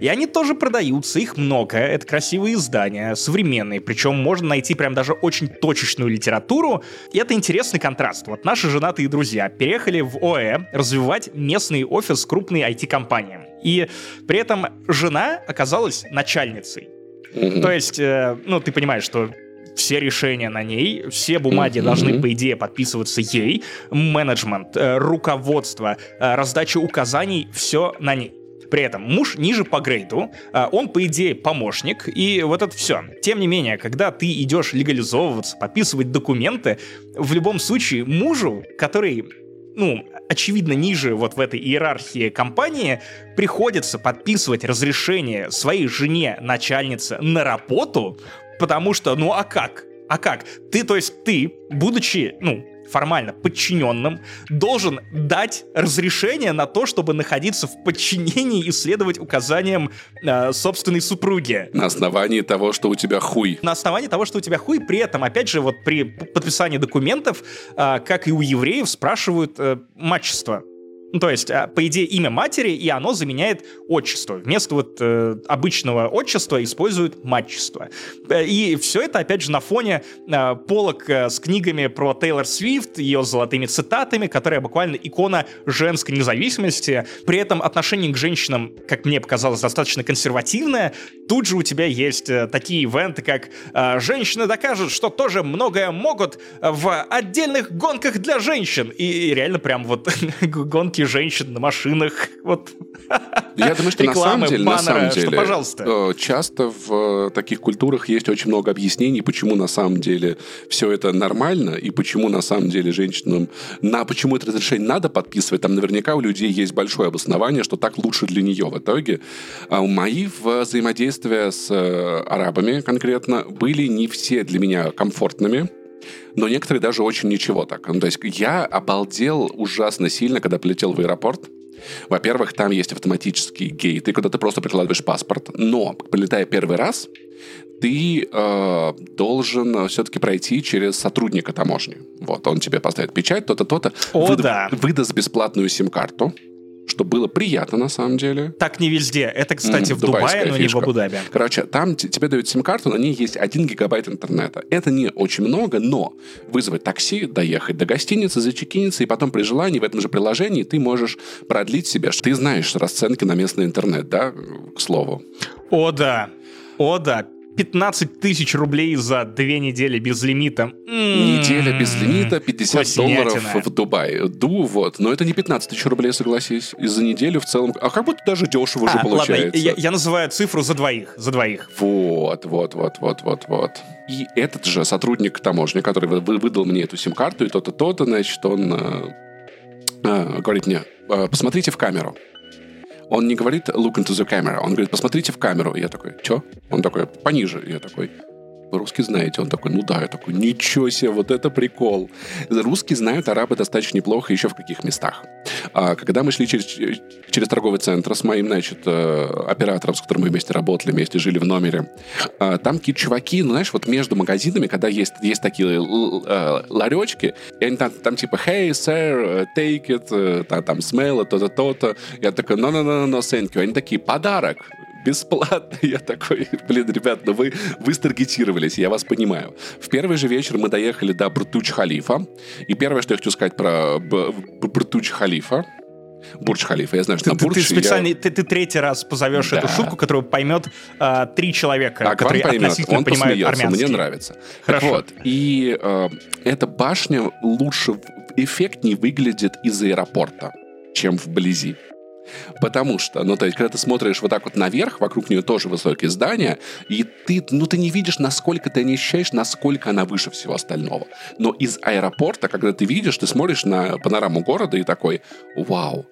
И они тоже продаются, их много, это красивые издания, современные, причем можно найти прям даже очень точечную литературу, и это интересный контраст. Вот наши женатые друзья переехали в ОЭ развивать местный офис крупной IT-компании. И при этом жена оказалась начальницей. Mm-hmm. То есть, э, ну, ты понимаешь, что все решения на ней, все бумаги mm-hmm. должны, по идее, подписываться ей, менеджмент, э, руководство, э, раздача указаний, все на ней. При этом муж ниже по грейду, а, он, по идее, помощник, и вот это все. Тем не менее, когда ты идешь легализовываться, подписывать документы, в любом случае мужу, который ну, очевидно, ниже вот в этой иерархии компании, приходится подписывать разрешение своей жене, начальнице, на работу, потому что, ну а как? А как? Ты, то есть ты, будучи, ну, формально подчиненным, должен дать разрешение на то, чтобы находиться в подчинении и следовать указаниям э, собственной супруги. На основании того, что у тебя хуй. На основании того, что у тебя хуй, при этом, опять же, вот при подписании документов, э, как и у евреев, спрашивают э, мачество. Ну, то есть, а, по идее, имя матери, и оно заменяет отчество. Вместо вот э, обычного отчества используют матчество. Э, и все это, опять же, на фоне э, полок э, с книгами про Тейлор Свифт, ее золотыми цитатами, которая буквально икона женской независимости. При этом отношение к женщинам, как мне показалось, достаточно консервативное. Тут же у тебя есть э, такие ивенты, как э, «Женщины докажут, что тоже многое могут в отдельных гонках для женщин». И, и реально прям вот [LAUGHS] гонки фотографии женщин на машинах. [LAUGHS] Вот. Я думаю, что Рекламы, на самом деле, баннеры, на самом что, деле, пожалуйста. э, часто в э, таких культурах есть очень много объяснений, почему на самом деле все это нормально и почему на самом деле женщинам на почему это разрешение надо подписывать. Там наверняка у людей есть большое обоснование, что так лучше для нее в итоге. А мои взаимодействия с э, арабами конкретно были не все для меня комфортными но некоторые даже очень ничего так. Ну, то есть я обалдел ужасно сильно, когда полетел в аэропорт. Во-первых, там есть автоматические гейты, куда ты просто прикладываешь паспорт. Но, прилетая первый раз, ты э, должен все-таки пройти через сотрудника таможни. Вот, он тебе поставит печать, то-то, то-то. О, выда- да. Выдаст бесплатную сим-карту, что было приятно на самом деле. Так не везде. Это, кстати, М, в Дубае, но не в фишка. Абу-Даби. Короче, там тебе дают сим-карту, на ней есть 1 гигабайт интернета. Это не очень много, но вызвать такси, доехать до гостиницы, зачекиниться, и потом при желании в этом же приложении ты можешь продлить себе. Ты знаешь расценки на местный интернет, да, к слову. О, да. О, да. 15 тысяч рублей за две недели без лимита. М-м-м. Неделя без лимита, 50 Вкуснятина. долларов в Дубае. Ду, вот. Но это не 15 тысяч рублей, согласись. И за неделю в целом... А как будто даже дешево уже А, ладно, получается. я, я называю цифру за двоих. За двоих. Вот, вот, вот, вот, вот, вот. И этот же сотрудник таможни, который вы- вы- выдал мне эту сим-карту и то-то, то-то, значит, он э, э, говорит мне, «Э, посмотрите в камеру. Он не говорит look into the camera, он говорит, посмотрите в камеру. Я такой, что? Он такой, пониже. Я такой, русский знаете? Он такой, ну да. Я такой, ничего себе, вот это прикол. Русские знают арабы достаточно неплохо еще в каких местах. А, когда мы шли через, через торговый центр с моим, значит, э, оператором, с которым мы вместе работали, вместе жили в номере, а, там какие-то чуваки, ну, знаешь, вот между магазинами, когда есть, есть такие э, ларечки, и они там, там типа, hey, sir, uh, take it, э, та- там, smell it, то-то, то-то. Я такой, no, no, no, no, thank you. Они такие, подарок, бесплатно. [LAUGHS] Я такой, блин, ребят, ну вы, вы старгетировались, я вас понимаю. В первый же вечер мы доехали до Братуч-Халифа, и первое, что я хочу сказать про Б- Б- Братуч-Халифа, Бурдж-Халифа, я знаю, что Ты, ты- Бурдж... ты я- специально, ты, ты третий раз позовешь Да. эту шутку, которую поймет а, три человека, вам которые поймет, относительно он понимают посмеется, армянский. мне нравится. Хорошо. Так вот, и э, эта башня лучше, эффектнее выглядит из аэропорта, чем вблизи. Потому что, ну, то есть, когда ты смотришь вот так вот наверх, вокруг нее тоже высокие здания, и ты, ну, ты не видишь, насколько ты не ощущаешь, насколько она выше всего остального. Но из аэропорта, когда ты видишь, ты смотришь на панораму города и такой, вау,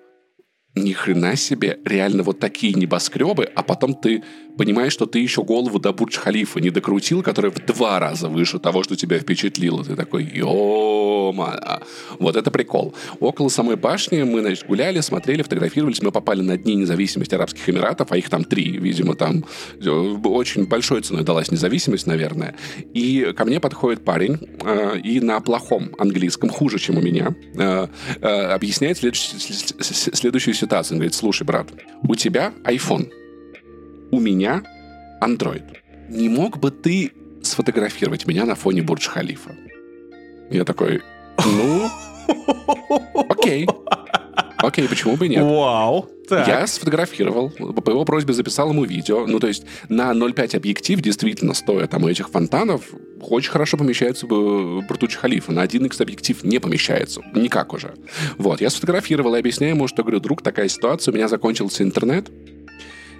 ни хрена себе, реально вот такие небоскребы, а потом ты понимаешь, что ты еще голову до Бурдж-Халифа не докрутил, который в два раза выше того, что тебя впечатлило. Ты такой, ё Вот это прикол. Около самой башни мы, значит, гуляли, смотрели, фотографировались. Мы попали на Дни независимости Арабских Эмиратов, а их там три, видимо, там э, очень большой ценой далась независимость, наверное. И ко мне подходит парень э, и на плохом английском, хуже, чем у меня, э, объясняет следующую, следующую ситуацию. Он говорит, слушай, брат, у тебя iPhone, меня Android. Не мог бы ты сфотографировать меня на фоне Бурдж-Халифа? Я такой, ну, [LAUGHS] окей. Окей, почему бы и нет? Вау. Так. Я сфотографировал, по его просьбе записал ему видео. Ну, то есть на 0,5 объектив, действительно, стоя там у этих фонтанов, очень хорошо помещается в Бартуч Халифа. На 1х объектив не помещается. Никак уже. Вот, я сфотографировал и объясняю ему, что, говорю, друг, такая ситуация, у меня закончился интернет,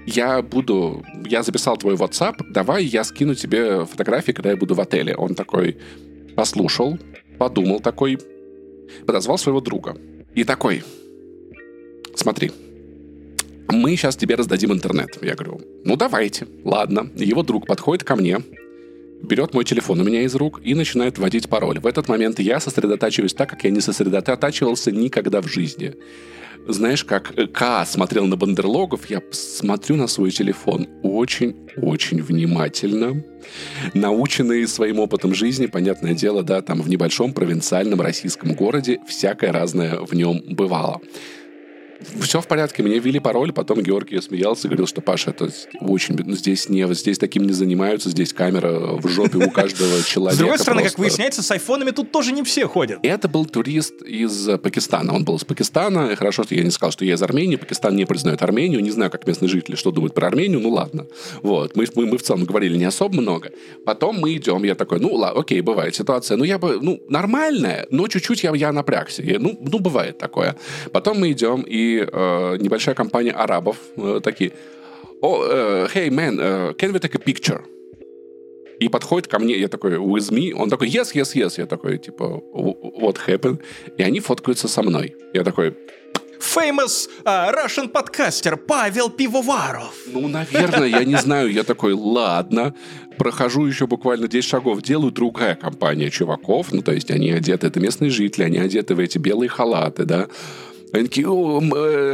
я буду... Я записал твой WhatsApp, давай я скину тебе фотографии, когда я буду в отеле. Он такой послушал, подумал такой, подозвал своего друга. И такой, смотри, мы сейчас тебе раздадим интернет. Я говорю, ну давайте, ладно. Его друг подходит ко мне, берет мой телефон у меня из рук и начинает вводить пароль. В этот момент я сосредотачиваюсь так, как я не сосредотачивался никогда в жизни. Знаешь, как э, К смотрел на бандерлогов, я смотрю на свой телефон очень-очень внимательно. Наученный своим опытом жизни, понятное дело, да, там в небольшом провинциальном российском городе всякое разное в нем бывало. Все в порядке, мне ввели пароль, потом Георгий смеялся и говорил, что Паша, это очень, ну, здесь не, здесь таким не занимаются, здесь камера в жопе у каждого человека. [LAUGHS] С другой стороны, как выясняется, с айфонами тут тоже не все ходят. Это был турист из Пакистана, он был из Пакистана, хорошо, что я не сказал, что я из Армении, Пакистан не признает Армению, не знаю, как местные жители, что думают про Армению, ну ладно. Вот, мы, мы, мы в целом говорили не особо много. Потом мы идем, я такой, ну ладно, окей, бывает ситуация, ну я бы, ну, нормальная, но чуть-чуть я, я напрягся. Я, ну, ну, бывает такое. Потом мы идем, и э, небольшая компания арабов э, такие, о, uh, hey man, uh, can we take a picture? И подходит ко мне, я такой, with me? Он такой, yes, yes, yes. Я такой, типа, what happened? И они фоткаются со мной. Я такой, famous uh, Russian подкастер Павел Пивоваров. Ну, наверное, я не [LAUGHS] знаю. Я такой, ладно. Прохожу еще буквально 10 шагов. Делаю другая компания чуваков. Ну, то есть они одеты, это местные жители, они одеты в эти белые халаты, да. Они такие, oh,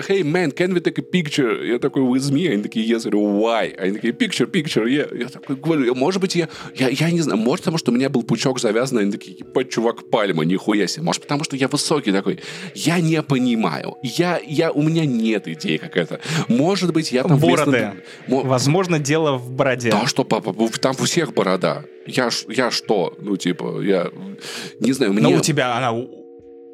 hey, man, can we take a picture? Я такой, with me? Они такие, yes. Я говорю, why? Они такие, picture, picture, yeah. Я такой говорю, может быть, я, я, я не знаю, может, потому что у меня был пучок завязан, они такие, ебать, чувак, пальма, нихуя себе. Может, потому что я высокий такой. Я не понимаю. Я, я, у меня нет идеи, как это. Может быть, я там... Бороды. Вместо... Возможно, дело в бороде. Да, что, папа, там у всех борода. Я, я что? Ну, типа, я... Не знаю, мне... Но у тебя она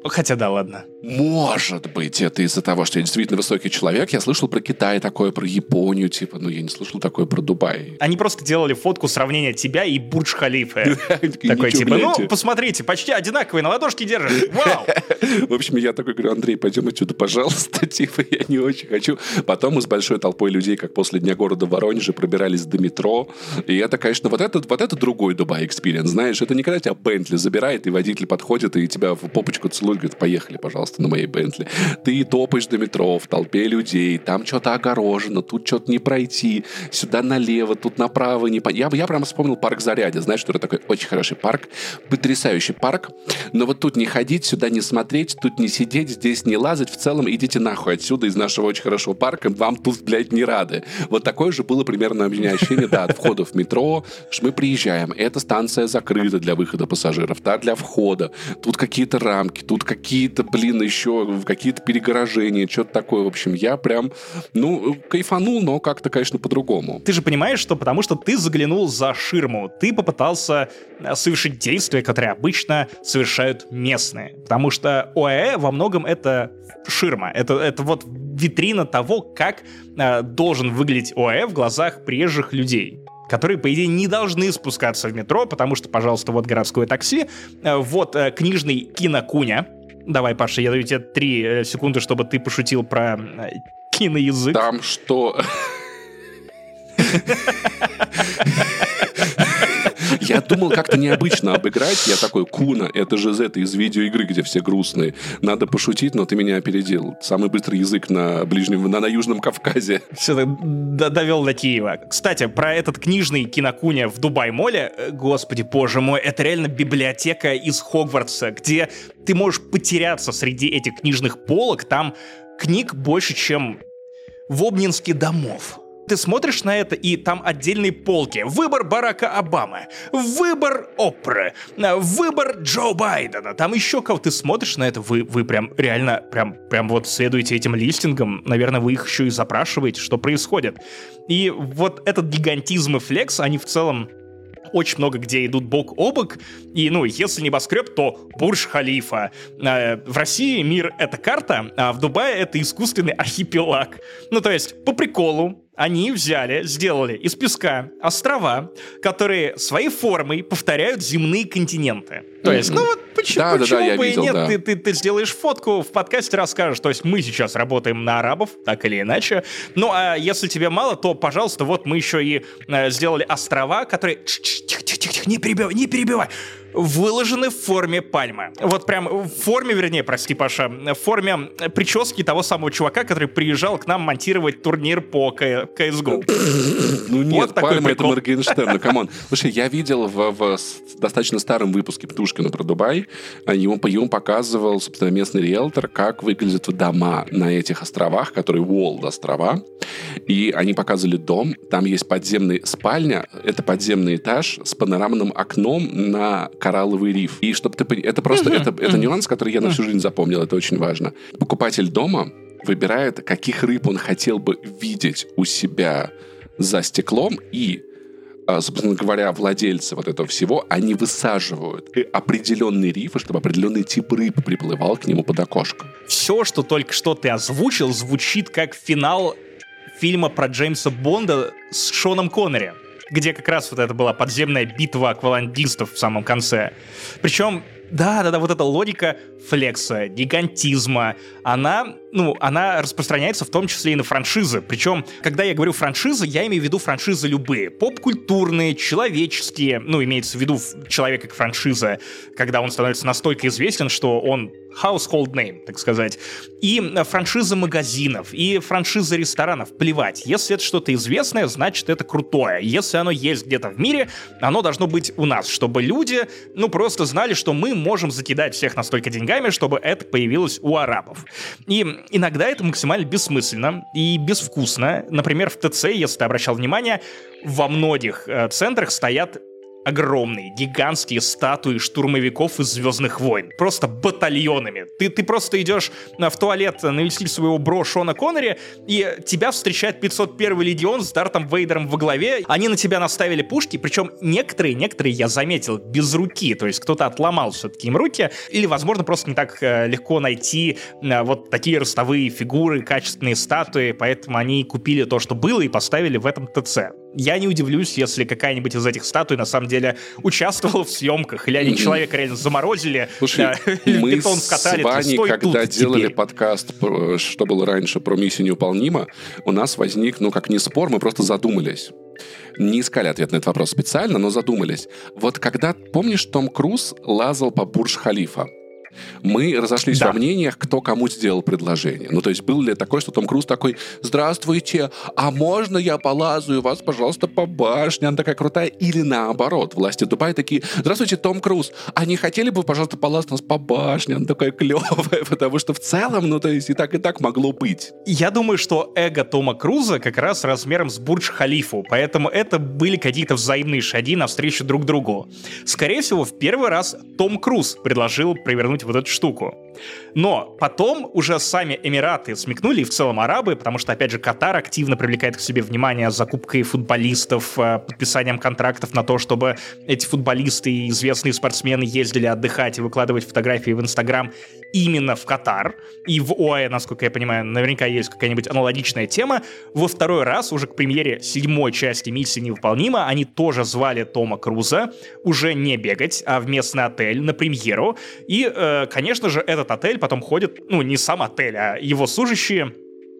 Хотя да, ладно. Может быть, это из-за того, что я действительно высокий человек. Я слышал про Китай такое, про Японию, типа, но я не слышал такое про Дубай. Они просто делали фотку сравнения тебя и Бурдж Халифа. [LAUGHS] Такой, типа, ну, посмотрите, почти одинаковые, на ладошке держат. Вау! [LAUGHS] В общем, я такой говорю, Андрей, пойдем отсюда, пожалуйста. [LAUGHS] Типа, я не очень хочу. Потом мы с большой толпой людей, как после Дня города в Воронеже, пробирались до метро. И это, конечно, вот это, вот это другой Дубай experience, знаешь. Это не когда тебя Бентли забирает, и водитель подходит, и тебя в попочку целует, говорит, поехали, пожалуйста, на моей Бентли. Ты топаешь до метро в толпе людей, там что-то огорожено, тут что-то не пройти, сюда налево, тут направо. Не по... я, я прямо вспомнил парк Зарядье, знаешь, что это такой очень хороший парк, потрясающий парк, но вот тут не ходить, сюда не смотреть, тут не сидеть, здесь не лазать, в целом идите нахуй отсюда из нашего очень хорошего парка, вам тут, блядь, не рады. Вот такое же было примерно у меня ощущение, да, от входа в метро, что мы приезжаем, эта станция закрыта для выхода пассажиров, та для входа, тут какие-то рамки, тут какие-то, блин, еще какие-то перегорожения, что-то такое. В общем, я прям, ну, кайфанул, но как-то, конечно, по-другому. Ты же понимаешь, что потому что ты заглянул за ширму, ты попытался э, совершить действия, которые обычно совершают местные. Потому что ОАЭ во многом это ширма. Это, это вот витрина того, как э, должен выглядеть ОАЭ в глазах приезжих людей которые, по идее, не должны спускаться в метро, потому что, пожалуйста, вот городское такси, э, вот э, книжный кинокуня, Давай, Паша, я даю тебе три э, секунды, чтобы ты пошутил про киноязык. Там что? [LAUGHS] Я думал как-то необычно обыграть. Я такой, Куна, это же Z из видеоигры, где все грустные. Надо пошутить, но ты меня опередил. Самый быстрый язык на Ближнем, на, на Южном Кавказе. Все, довел до Киева. Кстати, про этот книжный кинокуня в Дубай-моле, э, господи, боже мой, это реально библиотека из Хогвартса, где ты можешь потеряться среди этих книжных полок. Там книг больше, чем в Обнинске домов ты смотришь на это, и там отдельные полки. Выбор Барака Обамы, выбор Опры, выбор Джо Байдена, там еще кого Ты смотришь на это, вы, вы прям реально, прям, прям вот следуете этим листингам, наверное, вы их еще и запрашиваете, что происходит. И вот этот гигантизм и флекс, они в целом очень много где идут бок о бок. И, ну, если небоскреб, то Бурж-Халифа. Э, в России мир — это карта, а в Дубае — это искусственный архипелаг. Ну, то есть, по приколу, они взяли, сделали из песка острова, которые своей формой повторяют земные континенты. То есть, ну вот почему, да, почему да, да, бы и видел, нет, да. ты, ты, ты сделаешь фотку, в подкасте расскажешь. То есть мы сейчас работаем на арабов, так или иначе. Ну а если тебе мало, то, пожалуйста, вот мы еще и э, сделали острова, которые... Тихо-тихо-тихо, не перебивай, не перебивай выложены в форме пальмы. Вот прям в форме, вернее, прости, Паша, в форме прически того самого чувака, который приезжал к нам монтировать турнир по CSGO. [LAUGHS] Ну нет, вот пальма это Моргенштерн, ну come on. [LAUGHS] Слушай, я видел в, в достаточно старом выпуске Птушкина про Дубай, ему, ему показывал, собственно, местный риэлтор, как выглядят дома на этих островах, которые World острова. И они показывали дом, там есть подземная спальня, это подземный этаж с панорамным окном на коралловый риф. И чтобы ты... Это просто... Uh-huh, это, uh-huh. это нюанс, который я на всю жизнь запомнил, это очень важно. Покупатель дома выбирает, каких рыб он хотел бы видеть у себя за стеклом, и, а, собственно говоря, владельцы вот этого всего, они высаживают определенные рифы, чтобы определенный тип рыб приплывал к нему под окошко. Все, что только что ты озвучил, звучит как финал фильма про Джеймса Бонда с Шоном Коннери где как раз вот это была подземная битва акваландистов в самом конце. Причем да, да, да, вот эта логика флекса, гигантизма, она, ну, она распространяется в том числе и на франшизы. Причем, когда я говорю франшизы, я имею в виду франшизы любые. Поп-культурные, человеческие, ну, имеется в виду человек как франшиза, когда он становится настолько известен, что он household name, так сказать. И франшиза магазинов, и франшиза ресторанов, плевать. Если это что-то известное, значит это крутое. Если оно есть где-то в мире, оно должно быть у нас, чтобы люди, ну, просто знали, что мы можем закидать всех настолько деньгами, чтобы это появилось у арабов. И иногда это максимально бессмысленно и безвкусно. Например, в ТЦ, если ты обращал внимание, во многих э, центрах стоят огромные, гигантские статуи штурмовиков из «Звездных войн». Просто батальонами. Ты, ты просто идешь в туалет навестить своего бро Шона Коннери, и тебя встречает 501 легион с Дартом Вейдером во главе. Они на тебя наставили пушки, причем некоторые, некоторые, я заметил, без руки. То есть кто-то отломал все-таки им руки, или, возможно, просто не так э, легко найти э, вот такие ростовые фигуры, качественные статуи, поэтому они купили то, что было, и поставили в этом ТЦ я не удивлюсь, если какая-нибудь из этих статуй на самом деле участвовала в съемках, или они человека реально заморозили, Слушай, да, [LAUGHS] мы вкатали. С Ваней, когда делали теперь. подкаст, что было раньше, про миссию невыполнима, у нас возник, ну, как не спор, мы просто задумались. Не искали ответ на этот вопрос специально, но задумались. Вот когда, помнишь, Том Круз лазал по Бурж-Халифа? Мы разошлись да. во мнениях, кто кому сделал предложение. Ну, то есть был ли такой, что Том Круз такой, здравствуйте, а можно я полазаю вас, пожалуйста, по башне, она такая крутая, или наоборот, власти Дубая такие, здравствуйте, Том Круз, а не хотели бы, пожалуйста, полазать нас по башне, она такая клевая, [LAUGHS] потому что в целом, ну, то есть и так, и так могло быть. Я думаю, что эго Тома Круза как раз размером с Бурдж-Халифу, поэтому это были какие-то взаимные шаги навстречу друг другу. Скорее всего, в первый раз Том Круз предложил провернуть вот эту штуку. Но потом уже сами Эмираты смекнули, и в целом арабы, потому что, опять же, Катар активно привлекает к себе внимание закупкой футболистов, э, подписанием контрактов на то, чтобы эти футболисты и известные спортсмены ездили отдыхать и выкладывать фотографии в Инстаграм именно в Катар. И в ОАЭ, насколько я понимаю, наверняка есть какая-нибудь аналогичная тема. Во второй раз, уже к премьере седьмой части «Миссии невыполнима», они тоже звали Тома Круза уже не бегать, а в местный отель на премьеру. И, э, конечно же, этот отель потом ходит, ну, не сам отель, а его служащие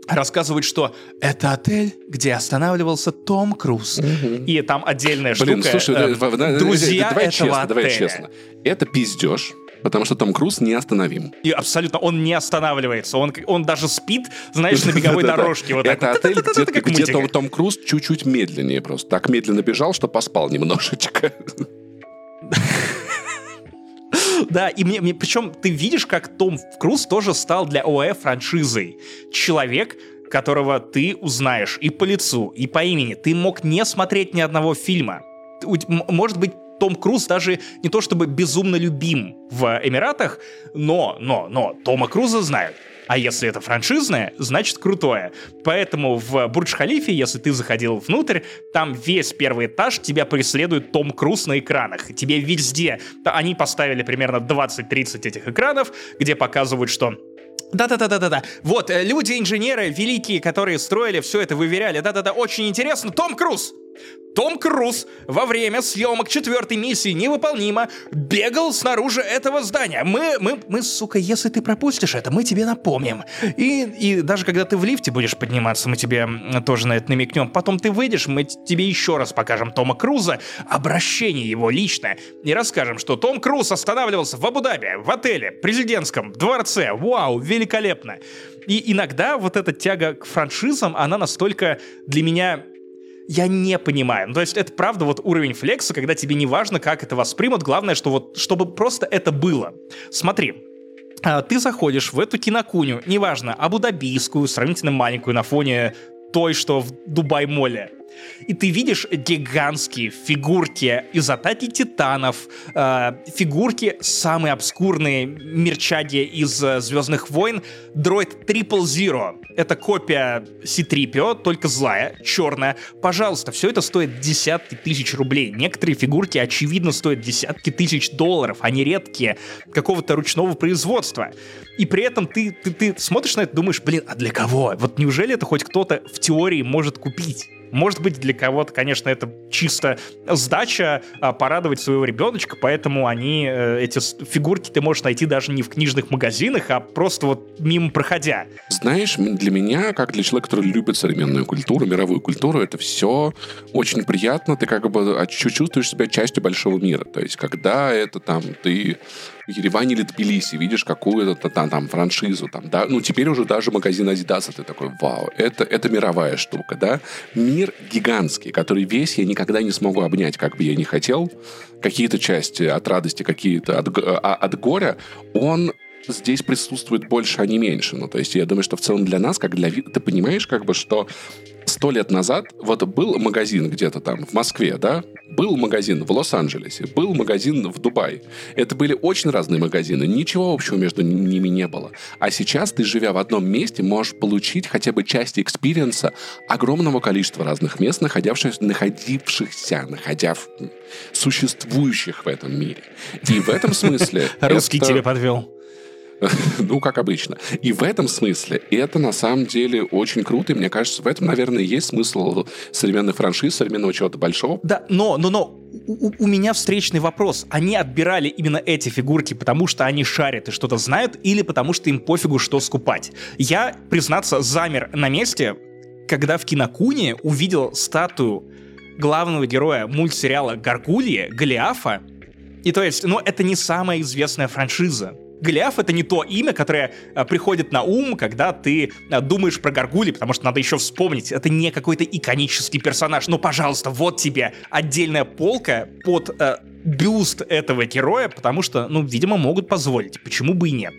рассказывают, что это отель, где останавливался Том Круз. Угу. И там отдельная Блин, штука. слушай, э, друзья давай этого честно, отеля. давай честно. Это пиздеж. Потому что Том Круз неостановим. И абсолютно, он не останавливается. Он, он даже спит, знаешь, на беговой [LAUGHS] дорожке. Вот Это отель, где Том Круз чуть-чуть медленнее просто. Так медленно бежал, что поспал немножечко. [LAUGHS] Да, и мне, мне причем ты видишь, как Том Круз тоже стал для ОЭ франшизой. Человек, которого ты узнаешь и по лицу, и по имени. Ты мог не смотреть ни одного фильма. Может быть, том Круз даже не то чтобы безумно любим в Эмиратах, но, но, но Тома Круза знают. А если это франшизное, значит крутое. Поэтому в Бурдж-Халифе, если ты заходил внутрь, там весь первый этаж тебя преследует Том Круз на экранах. Тебе везде. Они поставили примерно 20-30 этих экранов, где показывают, что да-да-да-да-да. Вот, э, люди-инженеры великие, которые строили все это, выверяли. Да-да-да, очень интересно. Том Круз! Том Круз во время съемок четвертой миссии невыполнимо бегал снаружи этого здания. Мы, мы, мы, сука, если ты пропустишь это, мы тебе напомним. И, и даже когда ты в лифте будешь подниматься, мы тебе тоже на это намекнем. Потом ты выйдешь, мы тебе еще раз покажем Тома Круза, обращение его личное, и расскажем, что Том Круз останавливался в Абу-Даби, в отеле, президентском, дворце. Вау, великолепно. И иногда вот эта тяга к франшизам, она настолько для меня я не понимаю. Ну, то есть это правда вот уровень флекса, когда тебе не важно, как это воспримут, главное, что вот, чтобы просто это было. Смотри, а, ты заходишь в эту кинокуню, неважно, абу-дабийскую, сравнительно маленькую на фоне той, что в Дубай-моле. И ты видишь гигантские фигурки из атаки титанов, э, фигурки самые обскурные мерчади из э, Звездных войн, дроид Triple Zero. Это копия C-3PO, только злая, черная. Пожалуйста, все это стоит десятки тысяч рублей. Некоторые фигурки, очевидно, стоят десятки тысяч долларов, они редкие, какого-то ручного производства. И при этом ты, ты, ты смотришь на это, думаешь, блин, а для кого? Вот неужели это хоть кто-то в теории может купить? Может быть, для кого-то, конечно, это чисто сдача, а, порадовать своего ребеночка, поэтому они, э, эти фигурки ты можешь найти даже не в книжных магазинах, а просто вот мимо проходя. Знаешь, для меня, как для человека, который любит современную культуру, мировую культуру, это все очень приятно. Ты как бы чувствуешь себя частью большого мира. То есть, когда это там ты в Ереване или Тбилиси видишь какую-то там, там франшизу, там, да, ну, теперь уже даже магазин Adidas, ты такой, вау, это, это мировая штука, да. Мир гигантский, который весь я никогда не смогу обнять, как бы я ни хотел. Какие-то части от радости, какие-то от, а, от горя, он здесь присутствует больше, а не меньше. Ну, то есть я думаю, что в целом для нас, как для вида, ты понимаешь, как бы, что сто лет назад вот был магазин где-то там в Москве, да, был магазин в Лос-Анджелесе, был магазин в Дубае. Это были очень разные магазины, ничего общего между ними не было. А сейчас ты, живя в одном месте, можешь получить хотя бы часть experience а огромного количества разных мест, находившихся, находившихся, находя существующих в этом мире. И в этом смысле... [LAUGHS] Русский тебе подвел. [LAUGHS] ну, как обычно. И в этом смысле это на самом деле очень круто, и мне кажется, в этом, наверное, есть смысл современной франшизы, современного чего-то большого. Да, но, но, но, у, у меня встречный вопрос. Они отбирали именно эти фигурки, потому что они шарят и что-то знают, или потому что им пофигу, что скупать? Я, признаться, замер на месте, когда в Кинокуне увидел статую главного героя мультсериала «Гаргульи» Голиафа, и то есть, ну, это не самая известная франшиза. Голиаф — это не то имя, которое а, приходит на ум, когда ты а, думаешь про Гаргули, потому что надо еще вспомнить. Это не какой-то иконический персонаж. Но, пожалуйста, вот тебе отдельная полка под э, бюст этого героя, потому что, ну, видимо, могут позволить. Почему бы и нет?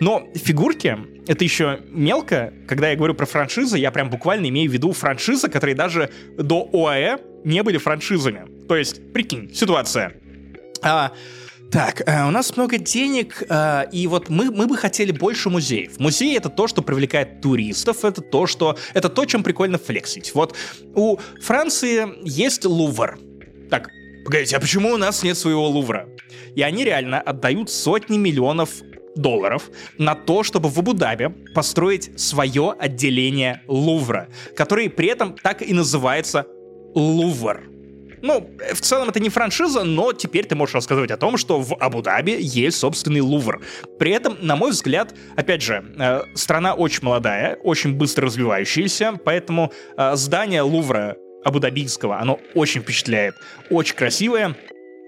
Но фигурки — это еще мелко. Когда я говорю про франшизы, я прям буквально имею в виду франшизы, которые даже до ОАЭ не были франшизами. То есть, прикинь, ситуация. А, так, э, у нас много денег, э, и вот мы, мы бы хотели больше музеев. Музей это то, что привлекает туристов, это то, что это то, чем прикольно флексить. Вот у Франции есть Лувр. Так, погодите, а почему у нас нет своего Лувра? И они реально отдают сотни миллионов долларов на то, чтобы в Абу-Даби построить свое отделение Лувра, который при этом так и называется Лувр. Ну, в целом это не франшиза, но теперь ты можешь рассказывать о том, что в Абу-Даби есть собственный Лувр. При этом, на мой взгляд, опять же, э, страна очень молодая, очень быстро развивающаяся, поэтому э, здание Лувра Абу-Дабийского, оно очень впечатляет, очень красивое,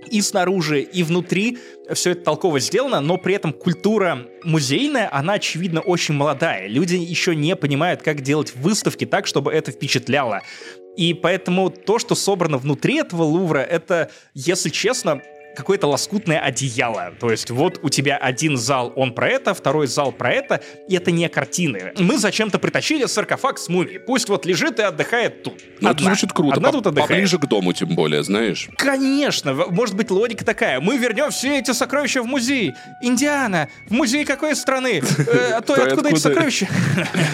и снаружи, и внутри все это толково сделано, но при этом культура музейная, она, очевидно, очень молодая. Люди еще не понимают, как делать выставки так, чтобы это впечатляло. И поэтому то, что собрано внутри этого Лувра, это, если честно, какое-то лоскутное одеяло. То есть вот у тебя один зал, он про это, второй зал про это, и это не картины. Мы зачем-то притащили саркофаг с мумией. Пусть вот лежит и отдыхает тут. Ну, это звучит круто. Одна тут отдыхает. Поближе к дому, тем более, знаешь. Конечно. Может быть, логика такая. Мы вернем все эти сокровища в музей. Индиана. В музей какой страны? [LAUGHS] Э, а то откуда эти сокровища?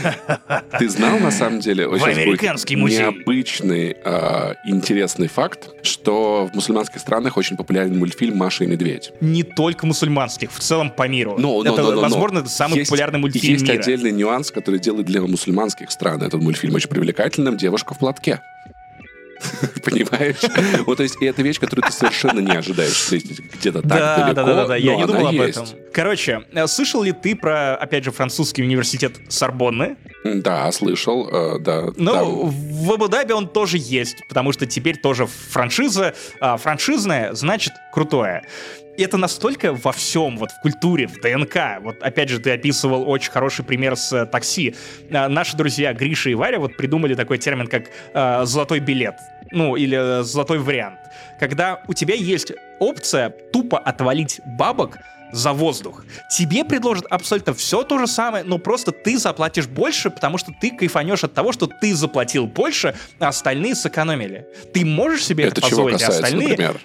[LAUGHS] Ты знал, на самом деле, очень американский музей. необычный, а, интересный факт, что в мусульманских странах очень популярен мультфильм «Маша и медведь». Не только мусульманских, в целом по миру. Но, но, это, но, но, возможно, это самый есть, популярный мультфильм Есть мира. отдельный нюанс, который делает для мусульманских стран этот мультфильм очень привлекательным. «Девушка в платке». [LAUGHS] Понимаешь? Вот, то есть, это вещь, которую ты совершенно не ожидаешь встретить где-то так да, далеко. Да, да, да, я не думал об есть. этом. Короче, э, слышал ли ты про, опять же, французский университет Сорбонны? Да, слышал, э, да. Ну, в Абу-Даби он тоже есть, потому что теперь тоже франшиза. А франшизная значит крутое. Это настолько во всем, вот в культуре, в ДНК. Вот опять же, ты описывал очень хороший пример с э, такси. Э, наши друзья Гриша и Варя вот придумали такой термин, как э, «золотой билет». Ну, или э, «золотой вариант». Когда у тебя есть опция тупо отвалить бабок за воздух. Тебе предложат абсолютно все то же самое, но просто ты заплатишь больше, потому что ты кайфанешь от того, что ты заплатил больше, а остальные сэкономили. Ты можешь себе это, это позволить, чего касается, а остальные... например?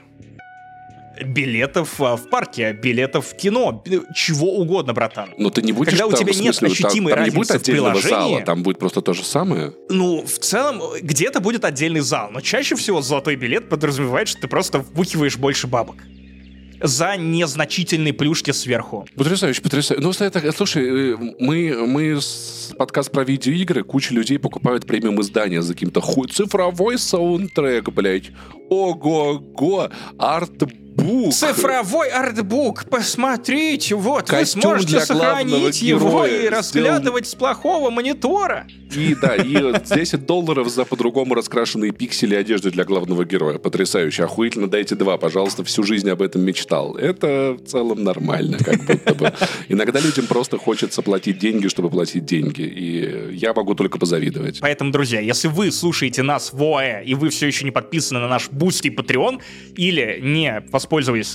Билетов а, в парке, билетов в кино, чего угодно, братан. Но ты не будешь Когда там, у тебя смысле, нет ощутимой там, там разницы в приложении, зала, там будет просто то же самое. Ну, в целом, где-то будет отдельный зал, но чаще всего золотой билет подразумевает, что ты просто вбухиваешь больше бабок за незначительные плюшки сверху. Потрясающе, потрясающе. Ну, слушай, э, мы, мы с подкаст про видеоигры, куча людей покупают премиум издания за каким-то хуй цифровой саундтрек, блядь. Ого-го, арт артбук. Цифровой артбук. Посмотрите, вот, Костюм вы сможете сохранить его и разглядывать сделан... с плохого монитора. И да, и 10 долларов за по-другому раскрашенные пиксели одежды для главного героя. Потрясающе. Охуительно дайте два, пожалуйста, всю жизнь об этом мечтал. Это в целом нормально, как будто бы. Иногда людям просто хочется платить деньги, чтобы платить деньги. И я могу только позавидовать. Поэтому, друзья, если вы слушаете нас в ОАЭ, и вы все еще не подписаны на наш Boosty и Patreon, или не воспользовались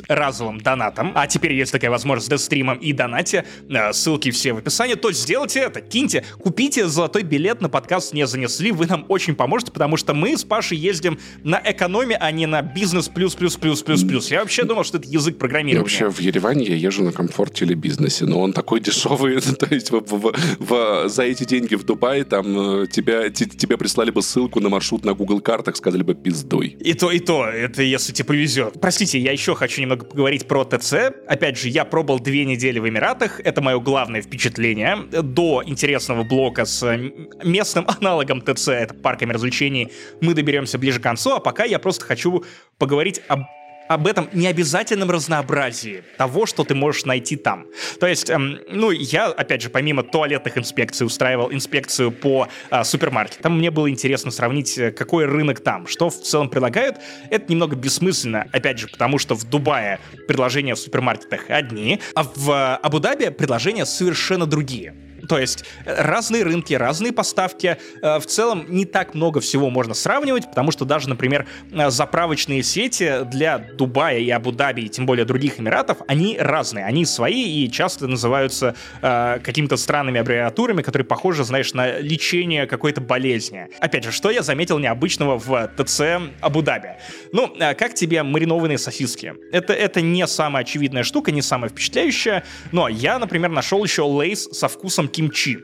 разовым донатом, а теперь есть такая возможность с стримом и донате, э, ссылки все в описании, то сделайте это, киньте, купите золотой билет на подкаст «Не занесли», вы нам очень поможете, потому что мы с Пашей ездим на экономе, а не на бизнес плюс-плюс-плюс-плюс-плюс. Я вообще думал, что это язык программирования. И вообще в Ереване я езжу на комфорте или бизнесе, но он такой дешевый, [LAUGHS] то есть в, в, в, за эти деньги в Дубае там э, тебя, тебе прислали бы ссылку на маршрут на Google картах, сказали бы пиздой. И то, и то, это если тебе повезет. Простите, я еще хочу немного поговорить про ТЦ. Опять же, я пробовал две недели в Эмиратах, это мое главное впечатление. До интересного блока с местным [LAUGHS] аналогом ТЦ, это парками развлечений, мы доберемся ближе к концу, а пока я просто хочу поговорить об об этом необязательном разнообразии того, что ты можешь найти там. То есть, эм, ну, я, опять же, помимо туалетных инспекций, устраивал инспекцию по э, супермаркетам. Мне было интересно сравнить, э, какой рынок там, что в целом предлагают. Это немного бессмысленно, опять же, потому что в Дубае предложения в супермаркетах одни, а в э, Абу-Даби предложения совершенно другие. То есть э, разные рынки, разные поставки. Э, в целом не так много всего можно сравнивать, потому что даже, например, э, заправочные сети для Дубая и Абу-Даби, и тем более других Эмиратов, они разные. Они свои и часто называются э, какими-то странными аббревиатурами, которые похожи, знаешь, на лечение какой-то болезни. Опять же, что я заметил необычного в ТЦ Абу-Даби? Ну, как тебе маринованные сосиски? Это, это не самая очевидная штука, не самая впечатляющая, но я, например, нашел еще Lay's со вкусом кимчи.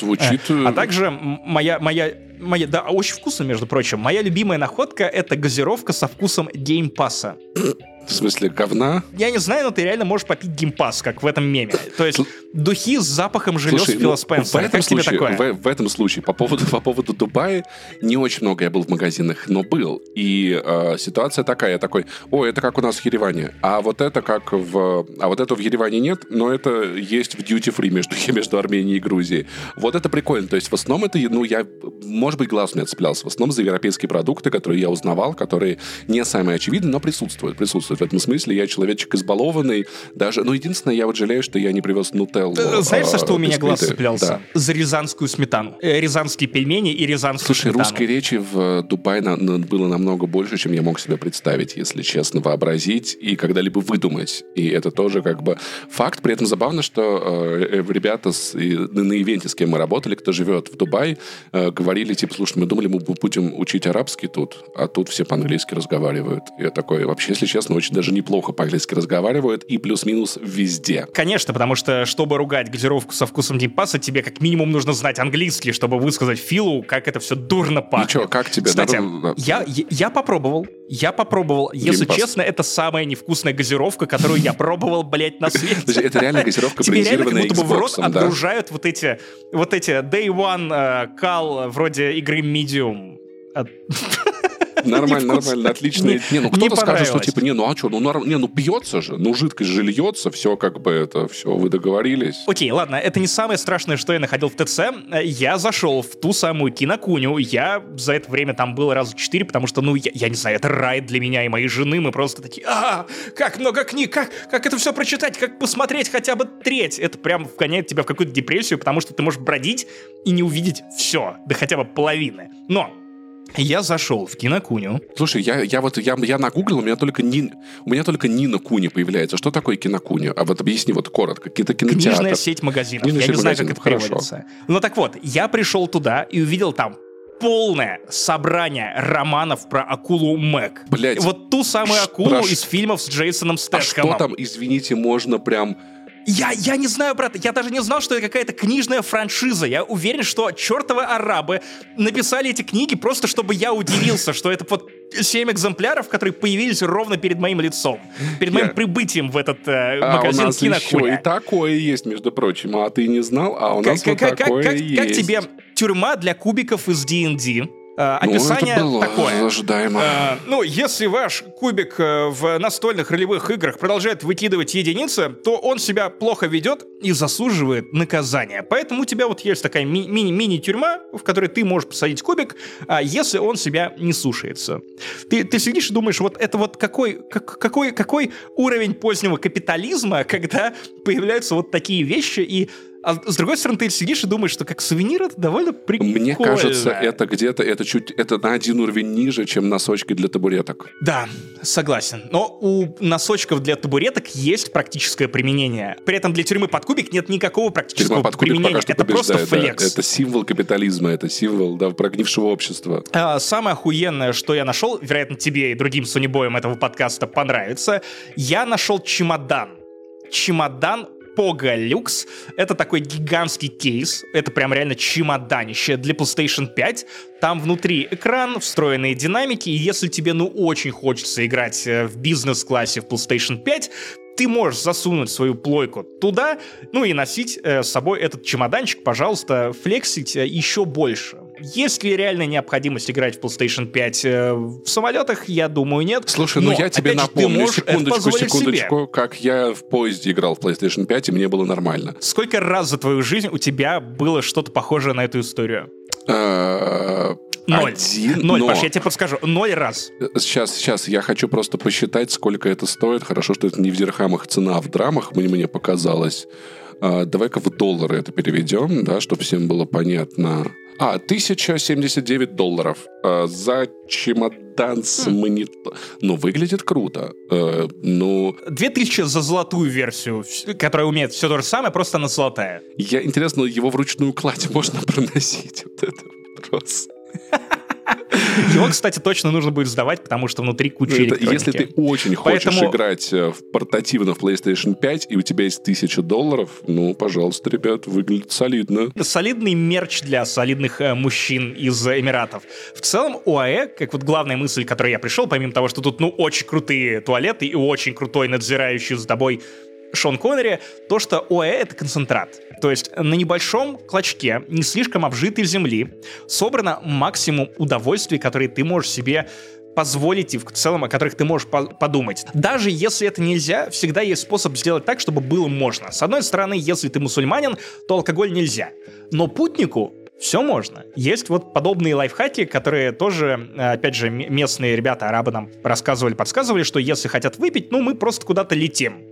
Звучит... А также моя, моя, моя, да, очень вкусно, между прочим. Моя любимая находка — это газировка со вкусом геймпаса. В смысле, говна? Я не знаю, но ты реально можешь попить Game Pass, как в этом меме. То есть духи с запахом желез Слушай, Фила ну, Спенсера. В этом как случае, такое? В, в этом случае, по поводу, по поводу Дубая, не очень много я был в магазинах, но был. И э, ситуация такая, я такой, о, это как у нас в Ереване. А вот это как в... А вот это в Ереване нет, но это есть в duty free между, [LAUGHS] между Арменией и Грузией. Вот это прикольно. То есть в основном это, ну, я, может быть, глаз мне цеплялся. В основном за европейские продукты, которые я узнавал, которые не самые очевидные, но присутствуют. Присутствуют. В этом смысле я человечек избалованный. Даже, ну, единственное, я вот жалею, что я не привез нутеллу. Э, знаешь, за что у меня глаз цеплялся? За рязанскую сметану. Э, рязанские пельмени и рязанскую Слушай, русской речи в Дубае было намного больше, чем я мог себе представить, если честно, вообразить и когда-либо выдумать. И это тоже как бы факт. При этом забавно, что э, э ребята с, на ивенте, с кем мы работали, кто живет в Дубае, э, говорили, типа, слушай, мы думали, мы будем учить арабский тут, а тут все по-английски разговаривают. Я такой, вообще, если честно, очень даже неплохо по-английски разговаривают и плюс-минус везде. Конечно, потому что, чтобы ругать газировку со вкусом дипаса, тебе как минимум нужно знать английский, чтобы высказать Филу, как это все дурно пахнет. Ничего, как тебе? Кстати, Надо... я, я, я попробовал, я попробовал. Если Геймпас. честно, это самая невкусная газировка, которую я пробовал, блядь, на свете. Это реально газировка, Тебе реально как будто бы в рот отгружают вот эти, вот эти Day One кал э, вроде игры Medium. [LAUGHS] Нормально, нормально, отлично. Не, ну кто-то скажет, что типа, не, ну а что, ну, нар... не, ну пьется же, ну жидкость же льется, все как бы это, все, вы договорились. Окей, ладно, это не самое страшное, что я находил в ТЦ. Я зашел в ту самую кинокуню, я за это время там был раз четыре, потому что, ну, я, я не знаю, это рай для меня и моей жены, мы просто такие, а, как много книг, как, как это все прочитать, как посмотреть хотя бы треть. Это прям вгоняет тебя в какую-то депрессию, потому что ты можешь бродить и не увидеть все, да хотя бы половины. Но Я зашел в кинокуню. Слушай, я, я вот я, я нагуглил, у меня только Нин, у меня только Нина Куни появляется. Что такое кинокуня? А вот объясни вот коротко. Какие-то кинотеатры. Книжная сеть магазинов. Книжная я сеть не знаю, как это хорошо. переводится. Ну так вот, я пришел туда и увидел там полное собрание романов про акулу Мэг. Блядь, Вот ту самую акулу про из фильмов с Джейсоном А Стэтхэмом. что там, извините, можно прям... Я, я не знаю, брат, я даже не знал, что это какая-то книжная франшиза. Я уверен, что чертовы арабы написали эти книги просто, чтобы я удивился, что это вот семь экземпляров, которые появились ровно перед моим лицом. Перед моим прибытием в этот э, А у магазин нас еще и такое есть, между прочим. А ты не знал? А у нас Как, вот как- такое как- есть. как тебе тюрьма для кубиков из D&D? Э, Ну, описание это было такое. ожидаемо. Э, ну, если ваш кубик э, в настольных ролевых играх продолжает выкидывать единицы, то он себя плохо ведет и заслуживает наказания. Поэтому у тебя вот есть такая ми- мини- мини-тюрьма, в которой ты можешь посадить кубик, а если он себя не слушается. Ты, ты сидишь и думаешь, вот это вот какой, как- какой, какой уровень позднего капитализма, [LAUGHS] когда появляются вот такие вещи, и а с другой стороны, ты сидишь и думаешь, что как сувенир это довольно прикольно. Мне кажется, это где-то, это чуть, это на один уровень ниже, чем носочки для табуреток. Да, согласен. Но у носочков для табуреток есть практическое применение. При этом для тюрьмы под кубик нет никакого практического под кубик применения. пока что это просто побеждает. да. флекс. Это символ капитализма, это символ да, прогнившего общества. А, Самое охуенное, что я нашел, вероятно, тебе и другим сонибоям этого подкаста понравится, я нашел чемодан. Чемодан Poga Lux. Это такой гигантский кейс. Это прям реально чемоданище для PlayStation 5. Там внутри экран, встроенные динамики, и если тебе ну очень хочется играть э, в бизнес-классе в PlayStation 5, ты можешь засунуть свою плойку туда, ну и носить э, с собой этот чемоданчик, пожалуйста, флексить э, еще больше. Есть ли реальная необходимость играть в PlayStation 5 э, в самолетах? Я думаю, нет. Слушай, ну Но, я тебе опять же, ты напомню, можешь секундочку, позволить себе. секундочку, как я в поезде играл в PlayStation 5, и мне было нормально. Сколько раз за твою жизнь у тебя было что-то похожее на эту историю? Э, Ноль. Один, Ноль, но- Паш, я тебе подскажу. Ноль раз. Сейчас, сейчас, я хочу просто посчитать, сколько это стоит. Хорошо, что это не в дирхамах цена, а в драмах, мне, мне показалось. А, давай-ка в доллары это переведем, да, чтобы всем было понятно. А, 1079 долларов а, за чемодан с Хм. монитор. Ну, выглядит круто. Э, ну, 2000 за золотую версию, которая умеет все то же самое, просто она золотая. я, интересно, его вручную кладь [LAUGHS] можно проносить? Вот это вопрос. [LAUGHS] [LAUGHS] Его, кстати, точно нужно будет сдавать, потому что внутри куча Ну, электроники. если ты очень хочешь Поэтому- играть э, в портативно в PlayStation 5, и у тебя есть 1000 долларов, ну, пожалуйста, ребят, выглядит солидно. солидный мерч для солидных э, мужчин из Эмиратов. В целом, ОАЭ, как вот главная мысль, к которой я пришел, помимо того, что тут, ну, очень крутые туалеты и очень крутой надзирающий за тобой Шон Коннери, то, что ОАЭ — это концентрат. То есть на небольшом клочке, не слишком обжитой земли, собрано максимум удовольствий, которые ты можешь себе позволить и в целом, о которых ты можешь по- подумать. Даже если это нельзя, всегда есть способ сделать так, чтобы было можно. С одной стороны, если ты мусульманин, то алкоголь нельзя. Но путнику все можно. Есть вот подобные лайфхаки, которые тоже, э, опять же, местные ребята, арабы нам рассказывали, подсказывали, что если хотят выпить, ну, мы просто куда-то летим.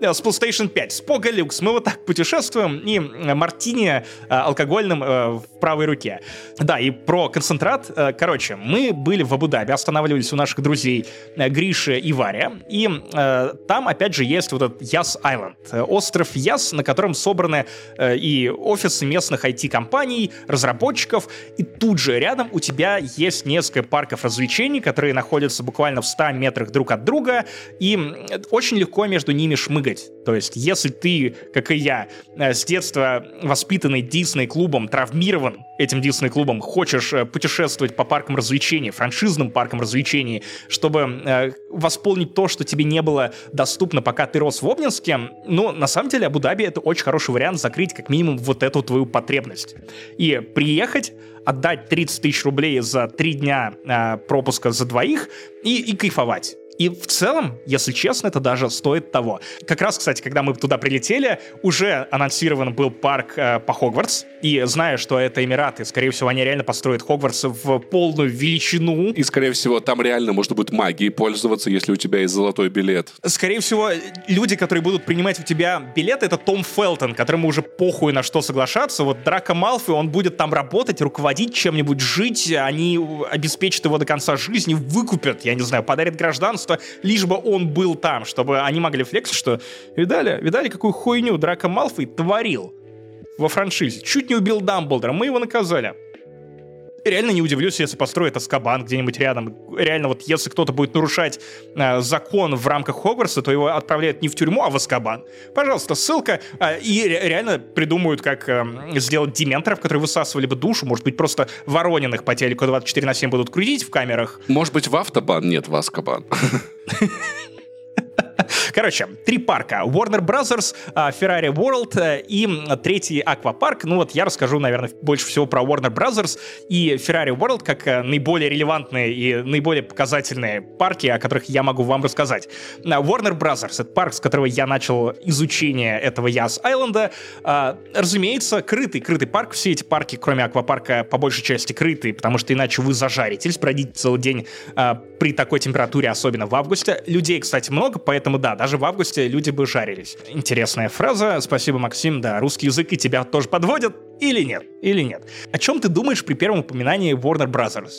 Э, С PlayStation 5, с Lux. Мы вот так путешествуем, и мартини э, алкогольным э, в правой руке. Да, и про концентрат. Короче, мы были в Абу-Даби, останавливались у наших друзей Гриши и Варя, и там, опять же, есть вот этот Яс Айленд, остров Яс, на котором собраны и офисы местных IT-компаний, разработчиков, и тут же рядом у тебя есть несколько парков развлечений, которые находятся буквально в 100 метрах друг от друга, и очень легко между ними шмыгать. То есть, если ты, как и я, э, с детства воспитанный Дисней-клубом, травмирован этим Дисней-клубом, хочешь э, путешествовать по паркам развлечений, франшизным паркам развлечений, чтобы э, восполнить то, что тебе не было доступно, пока ты рос в Обнинске, ну, на самом деле, Абу-Даби — это очень хороший вариант закрыть как минимум вот эту твою потребность. И приехать, отдать 30 тысяч рублей за три дня э, пропуска за двоих и, и кайфовать. И в целом, если честно, это даже стоит того. Как раз, кстати, когда мы туда прилетели, уже анонсирован был парк э, по Хогвартс. И зная, что это Эмираты, скорее всего, они реально построят Хогвартс в полную величину. И, скорее всего, там реально можно будет магией пользоваться, если у тебя есть золотой билет. Скорее всего, люди, которые будут принимать у тебя билет, это Том Фелтон, которому уже похуй на что соглашаться. Вот Драко Малфи, он будет там работать, руководить чем-нибудь, жить. Они обеспечат его до конца жизни, выкупят, я не знаю, подарят гражданство, лишь бы он был там, чтобы они могли флексить, что видали, видали, какую хуйню Драко Малфой творил во франшизе. Чуть не убил Дамблдора, мы его наказали реально не удивлюсь, если построят Аскабан где-нибудь рядом. Реально, вот если кто-то будет нарушать э, закон в рамках Хогвартса, то его отправляют не в тюрьму, а в Аскабан. Пожалуйста, ссылка. Э, и реально придумают, как э, сделать дементоров, которые высасывали бы душу. Может быть, просто Ворониных по телеку 24 на 7 будут крутить в камерах. Может быть, в Автобан нет, в Аскабан. [LAUGHS] [LAUGHS] Короче, три парка. Warner Brothers, а, Ferrari World э, и третий аквапарк. Ну вот я расскажу, наверное, больше всего про Warner Brothers и Ferrari World как э, наиболее релевантные и наиболее показательные парки, о которых я могу вам рассказать. Warner Brothers — это парк, с которого я начал изучение этого Яс Айленда. А, разумеется, крытый, крытый парк. Все эти парки, кроме аквапарка, по большей части крытые, потому что иначе вы зажаритесь, бродите целый день а, при такой температуре, особенно в августе. Людей, кстати, много, поэтому да, даже в августе люди бы жарились. Интересная фраза. Спасибо, Максим. Да, русский язык и тебя тоже подводят. Или нет? Или нет? О чем ты думаешь при первом упоминании Warner Brothers?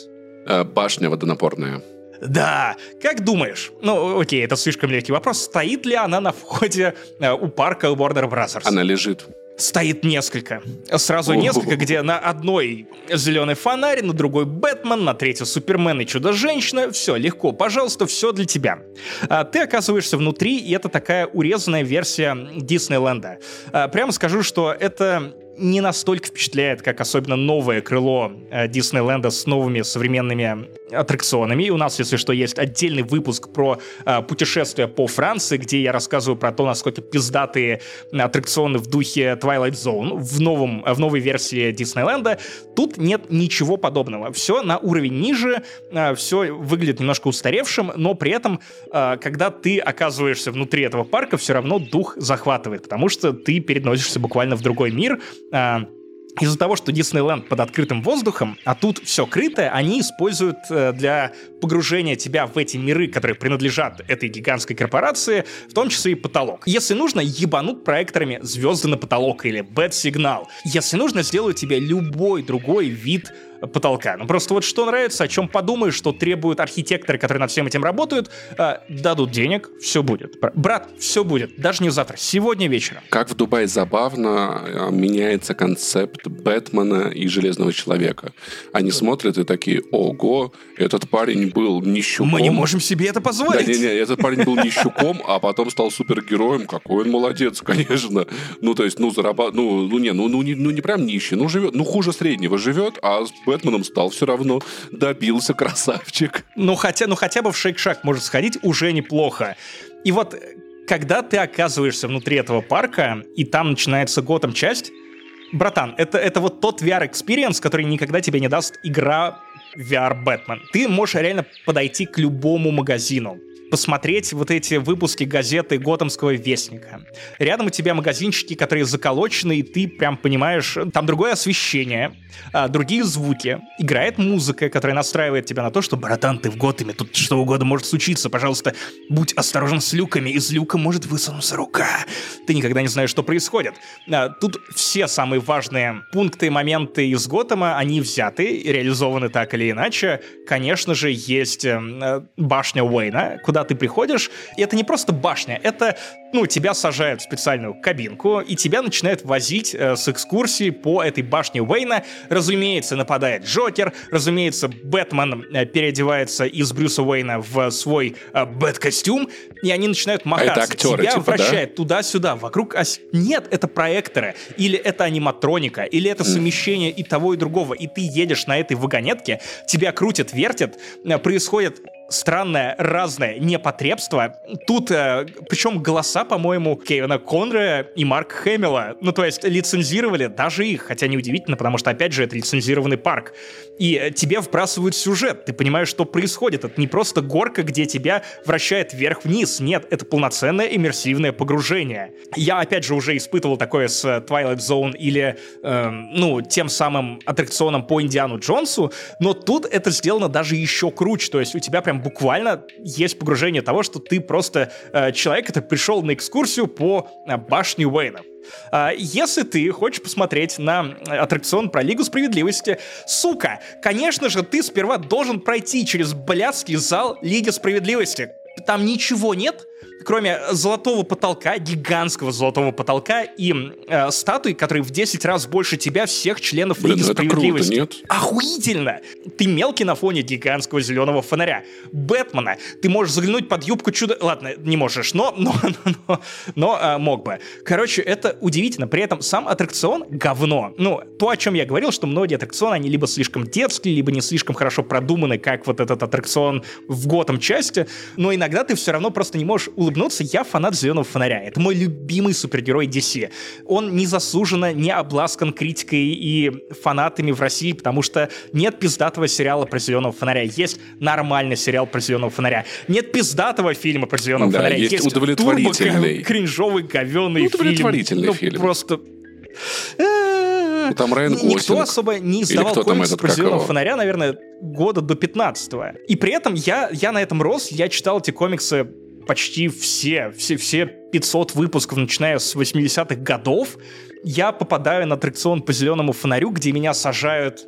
Э, башня водонапорная. Да, как думаешь? Ну, окей, это слишком легкий вопрос. Стоит ли она на входе э, у парка Warner Brothers? Она лежит стоит несколько. Сразу несколько, где на одной зеленый фонарь, на другой Бэтмен, на третьей Супермен и Чудо-женщина. Все, легко, пожалуйста, все для тебя. А, ты оказываешься внутри, и это такая урезанная версия Диснейленда. А, прямо скажу, что это не настолько впечатляет, как особенно новое крыло э, Диснейленда с новыми современными аттракционами. И у нас, если что, есть отдельный выпуск про э, путешествия по Франции, где я рассказываю про то, насколько пиздатые аттракционы в духе Twilight Zone в, новом, в новой версии Диснейленда. Тут нет ничего подобного. Все на уровень ниже, э, все выглядит немножко устаревшим, но при этом, э, когда ты оказываешься внутри этого парка, все равно дух захватывает, потому что ты переносишься буквально в другой мир, э, из-за того, что Диснейленд под открытым воздухом, а тут все крытое, они используют э, для погружения тебя в эти миры, которые принадлежат этой гигантской корпорации, в том числе и потолок. Если нужно, ебанут проекторами звезды на потолок или бэт-сигнал. Если нужно, сделают тебе любой другой вид потолка. Ну просто вот что нравится, о чем подумаешь, что требуют архитекторы, которые над всем этим работают, э, дадут денег, все будет. Брат, все будет. Даже не завтра, сегодня вечером. Как в Дубае забавно э, меняется концепт Бэтмена и Железного Человека. Они смотрят и такие, ого, этот парень был нищуком. Мы не можем себе это позволить. Да, не, не, этот парень был нищуком, а потом стал супергероем. Какой он молодец, [LAUGHS] конечно. Ну, то есть, ну, зарабатывает, ну, ну, не, ну, ну, не, ну, не прям нищий, ну, живет, ну, хуже среднего живет, а Бэтменом стал все равно. Добился, красавчик. Ну, хотя, ну хотя бы в Shake Shack может сходить уже неплохо. И вот когда ты оказываешься внутри этого парка, и там начинается Готэм часть, братан, это, это вот тот VR-experience, который никогда тебе не даст игра VR Бэтмен. Ты можешь реально подойти к любому магазину, посмотреть вот эти выпуски газеты Готэмского вестника. Рядом у тебя магазинчики, которые заколочены, и ты прям понимаешь, там другое освещение, а, другие звуки, играет музыка, которая настраивает тебя на то, что, братан, ты в Готэме, тут что угодно может случиться, пожалуйста, будь осторожен с люками, из люка может высунуться рука. Ты никогда не знаешь, что происходит. А, тут все самые важные пункты, моменты из Готэма, они взяты, реализованы так или иначе. Конечно же, есть эм, э, башня Уэйна, куда ты приходишь, и это не просто башня, это ну, тебя сажают в специальную кабинку, и тебя начинают возить э, с экскурсии по этой башне Уэйна. Разумеется, нападает Джокер, разумеется, Бэтмен э, переодевается из Брюса Уэйна в свой э, Бэт-костюм, и они начинают махаться. Это актеры, тебя типа, вращает да? туда-сюда, вокруг ось... Нет, это проекторы, или это аниматроника, или это совмещение и того, и другого, и ты едешь на этой вагонетке, тебя крутят, вертят, э, происходит странное, разное непотребство. Тут, э, причем голоса, по-моему, Кевина Конрея и Марк Хэмилла, ну, то есть лицензировали даже их, хотя неудивительно, потому что, опять же, это лицензированный парк. И тебе вбрасывают сюжет, ты понимаешь, что происходит. Это не просто горка, где тебя вращает вверх-вниз. Нет, это полноценное иммерсивное погружение. Я, опять же, уже испытывал такое с Twilight Zone или, э, ну, тем самым аттракционом по Индиану Джонсу, но тут это сделано даже еще круче. То есть у тебя прям буквально есть погружение того, что ты просто э, человек, который пришел на экскурсию по э, башне Уэйна. А, если ты хочешь посмотреть на аттракцион про Лигу Справедливости, сука, конечно же, ты сперва должен пройти через блядский зал Лиги Справедливости. Там ничего нет, кроме золотого потолка, гигантского золотого потолка и э, статуи, которые в 10 раз больше тебя, всех членов Блин, Лиги это Справедливости. круто, нет? Охуительно! Ты мелкий на фоне гигантского зеленого фонаря. Бэтмена. Ты можешь заглянуть под юбку чудо... Ладно, не можешь, но, но, [LAUGHS] но, но, но, а, мог бы. Короче, это удивительно. При этом сам аттракцион — говно. Ну, то, о чем я говорил, что многие аттракционы, они либо слишком детские, либо не слишком хорошо продуманы, как вот этот аттракцион в Готэм части, но иногда ты все равно просто не можешь улыбнуться. Я фанат зеленого фонаря. Это мой любимый супергерой DC. Он незаслуженно не обласкан критикой и фанатами в России, потому что нет пиздатого сериала про зеленого фонаря. Есть нормальный сериал про зеленого фонаря. Нет пиздатого фильма про зеленого Да, фонаря. есть удовлетворительный. турбо- кринжовый, говёный Ну, фильм. удовлетворительный Ну, фильм. Просто... Ну, там Райан Никто Гослинг. особо не издавал этот, про зеленого фонаря, наверное, года до 15 И при этом я, я на этом рос, я читал эти комиксы почти все, все, все 500 выпусков, начиная с 80-х годов. Я попадаю на аттракцион по зеленому фонарю, где меня сажают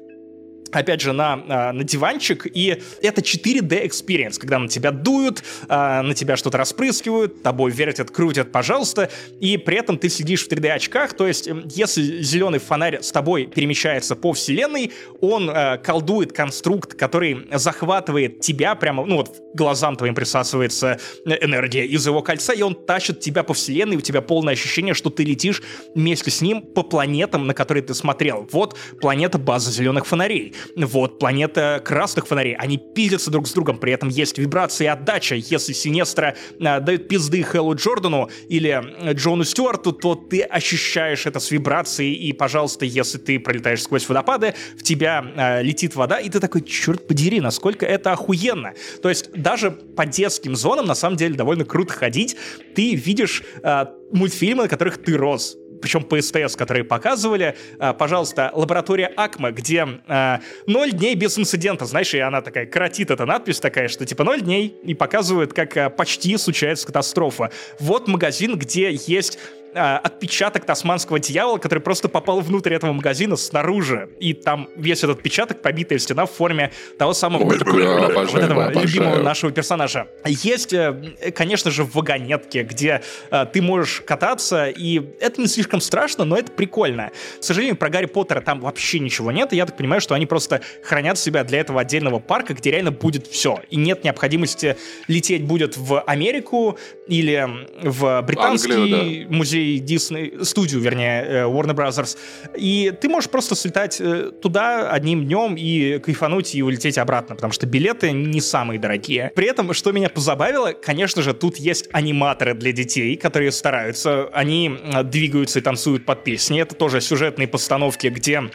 опять же, на, а, на диванчик, и это 4D experience, когда на тебя дуют, а, на тебя что-то распрыскивают, тобой вертят, крутят, пожалуйста, и при этом ты сидишь в 3D очках, то есть если зеленый фонарь с тобой перемещается по вселенной, он а, колдует конструкт, который захватывает тебя прямо, ну вот глазам твоим присасывается э, энергия из его кольца, и он тащит тебя по вселенной, и у тебя полное ощущение, что ты летишь вместе с ним по планетам, на которые ты смотрел. Вот планета база зеленых фонарей. Вот планета красных фонарей. Они пиздятся друг с другом, при этом есть вибрация и отдача. Если Синестра э, дает пизды Хэллу Джордану или э, Джону Стюарту, то ты ощущаешь это с вибрацией, и, пожалуйста, если ты пролетаешь сквозь водопады, в тебя э, летит вода, и ты такой, черт подери, насколько это охуенно. То есть даже по детским зонам, на самом деле, довольно круто ходить. Ты видишь э, мультфильмы, на которых ты рос причем по СТС, которые показывали, а, пожалуйста, лаборатория Акма, где а, ноль дней без инцидента, знаешь, и она такая коротит эта надпись такая, что типа ноль дней, и показывают, как а, почти случается катастрофа. Вот магазин, где есть а, отпечаток тасманского дьявола, который просто попал внутрь этого магазина снаружи. И там весь этот отпечаток, побитая стена в форме того самого Ой, такой, а, вот обожаю, этого обожаю. любимого нашего персонажа. Есть, э, конечно же, вагонетки, где э, ты можешь кататься, и это не слишком страшно, но это прикольно. К сожалению, про Гарри Поттера там вообще ничего нет, и я так понимаю, что они просто хранят себя для этого отдельного парка, где реально будет все. И нет необходимости лететь будет в Америку или в британский Англию, музей Дисней, студию, вернее, э, Warner Brothers. И ты можешь просто слетать э, туда одним днем и кайфануть и улететь обратно, потому что билеты не самые дорогие. При этом, что меня позабавило, конечно же, тут есть аниматоры для детей, которые стараются. Они э, двигаются и танцуют под песни. Это тоже сюжетные постановки, где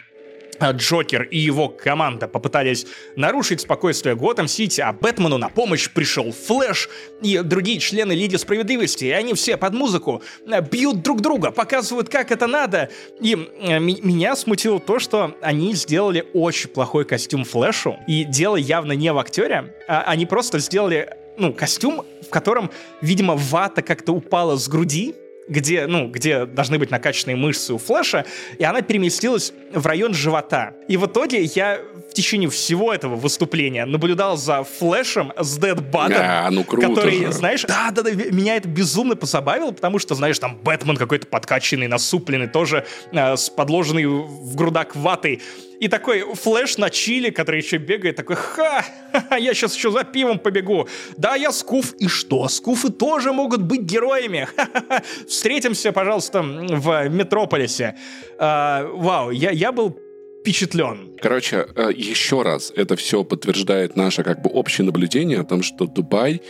Джокер и его команда попытались нарушить спокойствие Готэм-Сити, а Бэтмену на помощь пришел Флэш и другие члены Лиги Справедливости, и они все под музыку а, бьют друг друга, показывают, как это надо. И э, меня смутило то, что они сделали очень плохой костюм Флэшу, и дело явно не в актере, а они просто сделали ну, костюм, в котором, видимо, вата как-то упала с груди, где, ну, где должны быть накачанные мышцы у Флэша, и она переместилась в район живота. И в итоге я течение всего этого выступления наблюдал за Флэшем с dad bod ом, А, ну круто который, же. знаешь, да, да, да, меня это безумно позабавило, потому что, знаешь, там Бэтмен какой-то подкачанный, насупленный, тоже э, с подложенной в грудак ватой. И такой флэш на чилле, который еще бегает, такой, ха, ха-ха, [LAUGHS] я сейчас еще за пивом побегу. Да, я Скуф. И что? Скуфы тоже могут быть героями. Ха-ха-ха. [LAUGHS] Встретимся, пожалуйста, в Метрополисе. А, вау, я, я был впечатлен. Короче, э, еще раз, это все подтверждает наше как бы общее наблюдение о том, что Дубай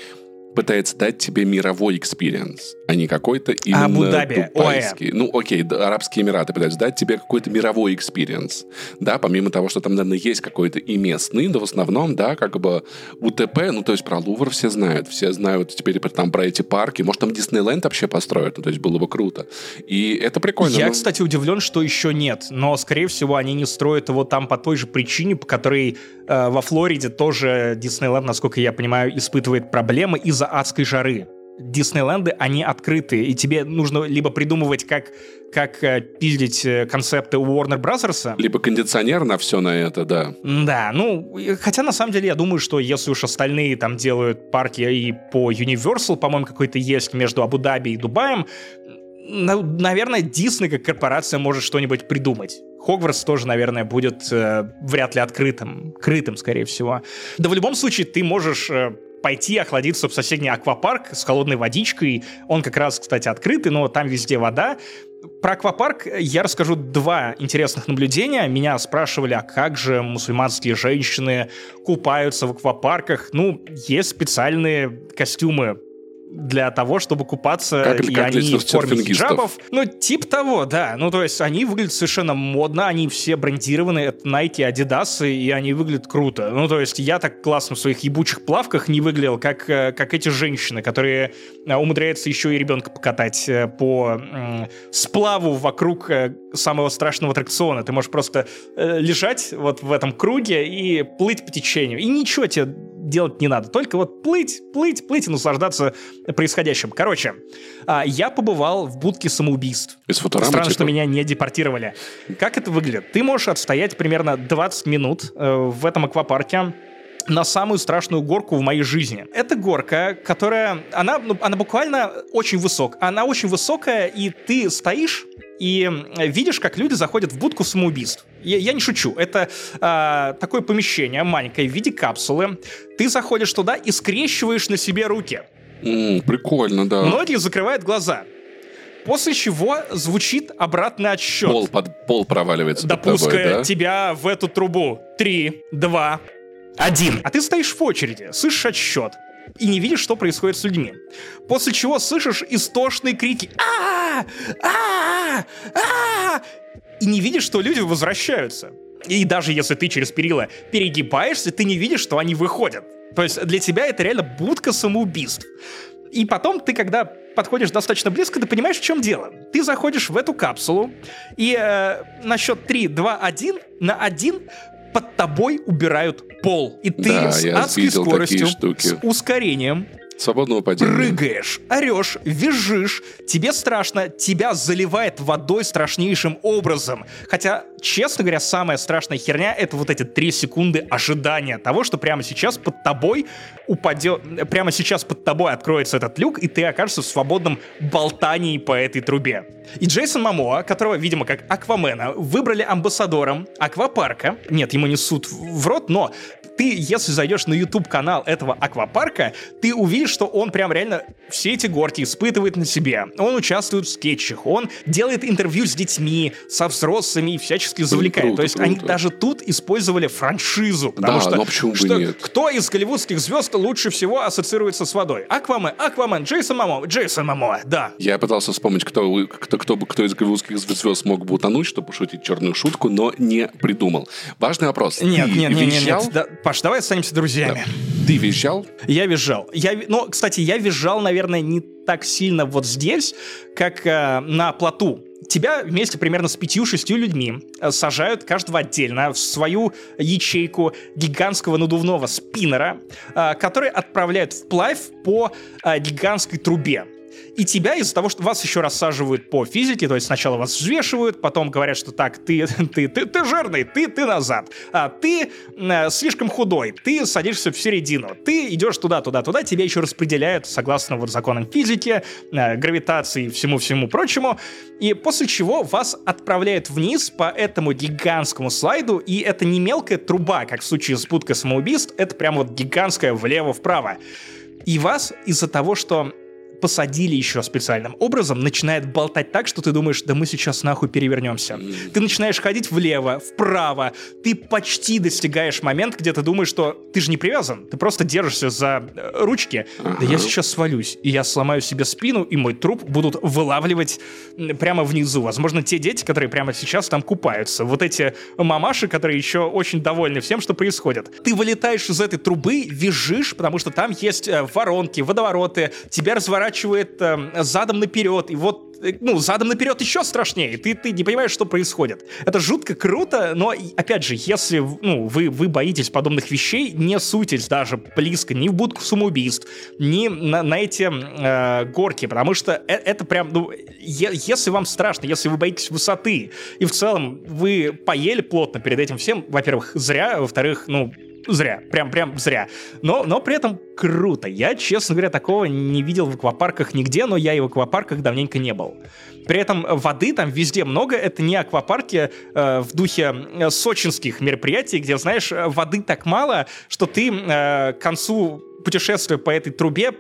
пытается дать тебе мировой experience, а не какой-то именно Абу-Даби, дубайский. Ну, окей, да, Арабские Эмираты пытаются дать тебе какой-то мировой experience. Да, помимо того, что там, наверное, есть какой-то и местный, но в основном, да, как бы УТП, ну, то есть про Лувр все знают. Все знают теперь там про эти парки. Может, там Диснейленд вообще построят, ну, то есть было бы круто. И это прикольно. Я, ну... кстати, удивлен, что еще нет. Но, скорее всего, они не строят его там по той же причине, по которой э, во Флориде тоже Диснейленд, насколько я понимаю, испытывает проблемы из-за из-за адской жары. Диснейленды, они открыты, и тебе нужно либо придумывать, как, как э, пиздить э, концепты у Warner Bros. Либо кондиционер на все на это, да. Да, ну, хотя на самом деле я думаю, что если уж остальные там делают парки и по Universal, по-моему, какой-то есть между Абу-Даби и Дубаем, наверное, Дисней как корпорация может что-нибудь придумать. Хогвартс тоже, наверное, будет э, вряд ли открытым, крытым, скорее всего. Да в любом случае ты можешь э, пойти охладиться в соседний аквапарк с холодной водичкой. Он как раз, кстати, открытый, но там везде вода. Про аквапарк я расскажу два интересных наблюдения. Меня спрашивали, а как же мусульманские женщины купаются в аквапарках? Ну, есть специальные костюмы для того, чтобы купаться, как, и как они в форме хиджабов. Ну, тип того, да. Ну, то есть они выглядят совершенно модно, они все брендированы, это Nike, Adidas, и они выглядят круто. Ну, то есть я так классно в своих ебучих плавках не выглядел, как, э, как эти женщины, которые э, умудряются еще и ребенка покатать э, по сплаву вокруг самого страшного аттракциона. Ты можешь просто лежать вот в этом круге и плыть по течению. И ничего тебе делать не надо. Только вот плыть, плыть, плыть и наслаждаться происходящим. Короче, а, я побывал в будке самоубийств. Из фоторамы, Странно, типа? что меня не депортировали. Как это выглядит? Ты можешь отстоять примерно 20 минут э, в этом аквапарке на самую страшную горку в моей жизни. Это горка, которая, она, ну, она буквально очень высокая. Она очень высокая, и ты стоишь и видишь, как люди заходят в будку самоубийств. Я, я не шучу. Это э, такое помещение маленькое в виде капсулы. Ты заходишь туда и скрещиваешь на себе руки. М, прикольно, да. Многие закрывают глаза. После чего звучит обратный отсчет. Пол, под, пол проваливается под тобой, Допуская да? тебя в эту трубу. Три, два, один. А ты стоишь в очереди, слышишь отсчет и не видишь, что происходит с людьми. После чего слышишь истошные крики а а а и не видишь, что люди возвращаются. И даже если ты через перила перегибаешься, ты не видишь, что они выходят. То есть для тебя это реально будка самоубийств. И потом ты, когда подходишь достаточно близко, ты понимаешь, в чем дело. Ты заходишь в эту капсулу, и э, на счет 3, 2, 1, на 1 под тобой убирают пол. И ты Да, с адской скоростью, с ускорением Свободного падения. прыгаешь, орешь, визжишь, тебе страшно, тебя заливает водой страшнейшим образом. Хотя, честно говоря, самая страшная херня — это вот эти три секунды ожидания того, что прямо сейчас под тобой упадет, прямо сейчас под тобой откроется этот люк, и ты окажешься в свободном болтании по этой трубе. И Джейсон Мамоа, которого, видимо, как Аквамена, выбрали амбассадором аквапарка. Нет, ему не суд в рот, но ты, если зайдешь на YouTube-канал этого аквапарка, ты увидишь, что он прям реально все эти горки испытывает на себе. Он участвует в скетчах, он делает интервью с детьми, со взрослыми и всячески завлекает. круто, То есть они круто. даже тут использовали франшизу. Потому Да, что, но почему бы что нет? кто из голливудских звезд лучше всего ассоциируется с водой? Аквамен, Аквамен, Джейсон Мамо, Джейсон Мамо, да. Я пытался вспомнить, кто, кто, кто, бы- кто из голливудских звезд мог бы утонуть, чтобы пошутить черную шутку, но не придумал. Важный вопрос. Нет, Ты нет, нет, нет, визжал? нет. Да, Паш, давай останемся друзьями. Ты визжал? Я визжал. Я, ви- но, кстати, я визжал, наверное, не так сильно вот здесь, как э, на плоту. Тебя вместе примерно с пятью-шестью людьми э, сажают каждого отдельно в свою ячейку гигантского надувного спиннера, э, который отправляют вплавь по э, гигантской трубе. И тебя из-за того, что вас еще рассаживают по физике, то есть сначала вас взвешивают, потом говорят, что так, ты, ты, ты, ты жирный, ты, ты назад, а ты э, слишком худой, ты садишься в середину, ты идешь туда, туда, туда, тебя еще распределяют согласно вот законам физики, э, гравитации и всему-всему прочему, и после чего вас отправляют вниз по этому гигантскому слайду, и это не мелкая труба, как в случае с будкой самоубийств, это прям вот гигантская влево-вправо. И вас из-за того, что посадили еще специальным образом, начинает болтать так, что ты думаешь, да мы сейчас нахуй перевернемся. Ты начинаешь ходить влево, вправо, ты почти достигаешь момент, где ты думаешь, что ты же не привязан, ты просто держишься за э, ручки. Да я сейчас свалюсь, и я сломаю себе спину, и мой труп будут вылавливать прямо внизу. Возможно, те дети, которые прямо сейчас там купаются. Вот эти мамаши, которые еще очень довольны всем, что происходит. Ты вылетаешь из этой трубы, визжишь, потому что там есть э, воронки, водовороты, тебя разворачивает э, задом наперед, и вот Э, ну, задом наперед еще страшнее. Ты, ты не понимаешь, что происходит. Это жутко круто, но, опять же, если ну, вы, вы боитесь подобных вещей, не суйтесь даже близко ни в будку самоубийств, ни на, на эти э, горки, потому что это, это прям, ну, е, если вам страшно, если вы боитесь высоты, и в целом вы поели плотно перед этим всем, во-первых, зря, во-вторых, ну, зря, прям, прям зря. Но, но при этом круто. Я, честно говоря, такого не видел в аквапарках нигде, но я и в аквапарках давненько не был. При этом воды там везде много. Это не аквапарки э, в духе э, сочинских мероприятий, где, знаешь, воды так мало, что ты э, к концу путешествия по этой трубе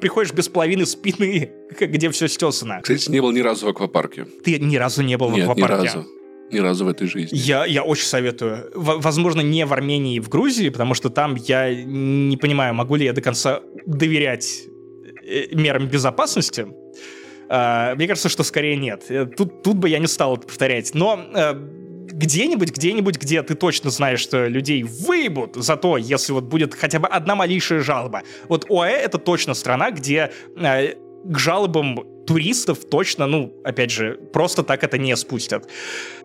приходишь без половины спины, [LAUGHS] где все стесано. Кстати, не был ни разу в аквапарке. Ты ни разу не был Нет, в аквапарке? ни разу ни разу в этой жизни. Я, я очень советую. Возможно, не в Армении и в Грузии, потому что там я не понимаю, могу ли я до конца доверять э, мерам безопасности. Uh, мне кажется, что скорее нет. Э, тут, тут бы я не стал это повторять. Но uh, где-нибудь, где-нибудь, где ты точно знаешь, что людей выебут за то, если вот будет хотя бы одна малейшая жалоба. Вот ОАЭ — это точно страна, где к жалобам туристов точно, ну, опять же, просто так это не спустят.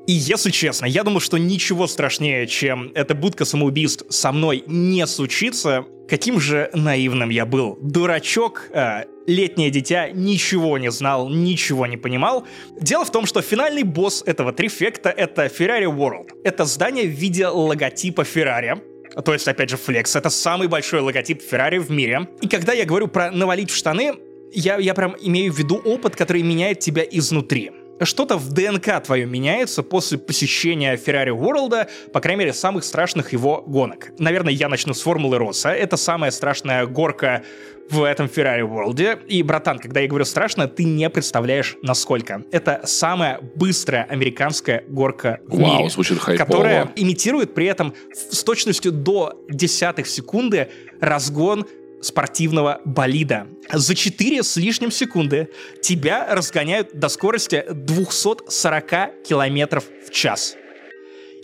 И если честно, я думал, что ничего страшнее, чем эта будка самоубийств со мной не случится. Каким же наивным я был. Дурачок, э, летнее дитя, ничего не знал, ничего не понимал. Дело в том, что финальный босс этого трифекта — это Ferrari World. Это здание в виде логотипа Ferrari, то есть, опять же, Flex. Это самый большой логотип Ferrari в мире. И когда я говорю про навалить в штаны, я, я прям имею в виду опыт, который меняет тебя изнутри. Что-то в ДНК твое меняется после посещения Ferrari World, по крайней мере, самых страшных его гонок. Наверное, я начну с Формулы Росса. Это самая страшная горка в этом Ferrari World. И, братан, когда я говорю страшно, ты не представляешь, насколько. Это самая быстрая американская горка в Вау, мире. звучит хайпово. Которая имитирует при этом с точностью до десятых секунды разгон спортивного болида. За 4 с лишним секунды тебя разгоняют до скорости 240 километров в час.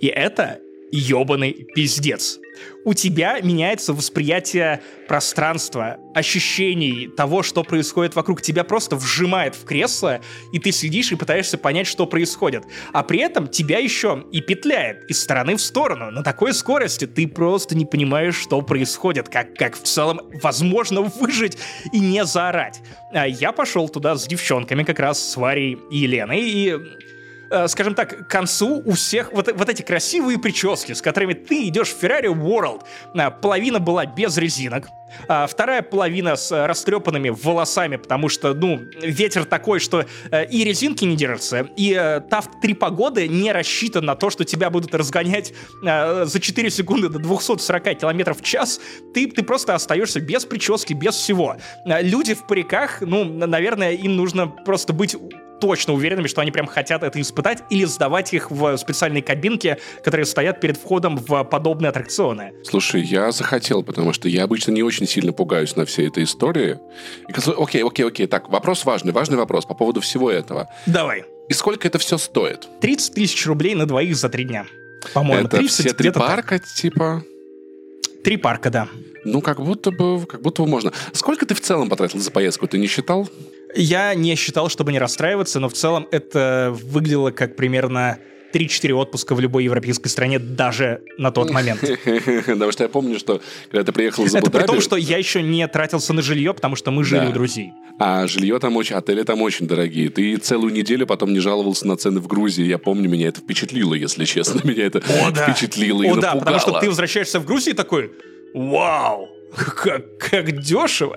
И это ебаный пиздец у тебя меняется восприятие пространства, ощущений того, что происходит вокруг. Тебя просто вжимает в кресло, и ты сидишь и пытаешься понять, что происходит. А при этом тебя еще и петляет из стороны в сторону. На такой скорости ты просто не понимаешь, что происходит, как, как в целом возможно выжить и не заорать. А я пошел туда с девчонками, как раз с Варей и Еленой, и скажем так, к концу у всех вот, вот эти красивые прически, с которыми ты идешь в Ferrari World, э, половина была без резинок, а вторая половина с растрепанными волосами, потому что, ну, ветер такой, что э, и резинки не держатся, и э, ТАФ 3 погоды не рассчитан на то, что тебя будут разгонять э, за 4 секунды до 240 км в час, ты, ты просто остаешься без прически, без всего. Э, люди в париках, ну, наверное, им нужно просто быть точно уверенными, что они прям хотят это испытать, или сдавать их в специальные кабинки, которые стоят перед входом в подобные аттракционы. Слушай, я захотел, потому что я обычно не очень сильно пугаюсь на всей этой истории. И, окей, окей, окей. Так, вопрос важный, важный вопрос по поводу всего этого. Давай. И сколько это все стоит? 30 тысяч рублей на двоих за три дня. По-моему, это 30, все три парка, так. типа? Три парка, да. Ну, как будто бы, как будто бы можно. Сколько ты в целом потратил за поездку, ты не считал? Я не считал, чтобы не расстраиваться, но в целом это выглядело как примерно 3-4 отпуска в любой европейской стране даже на тот момент. [LAUGHS] Потому что я помню, что когда ты приехал из Это при том, что я еще не тратился на жилье, потому что мы жили у друзей. А жилье там очень, отели там очень дорогие. Ты целую неделю потом не жаловался на цены в Грузии. Я помню, меня это впечатлило, если честно. [LAUGHS] Меня это впечатлило и О, да, потому что ты возвращаешься в Грузию такой, вау, как, как дешево.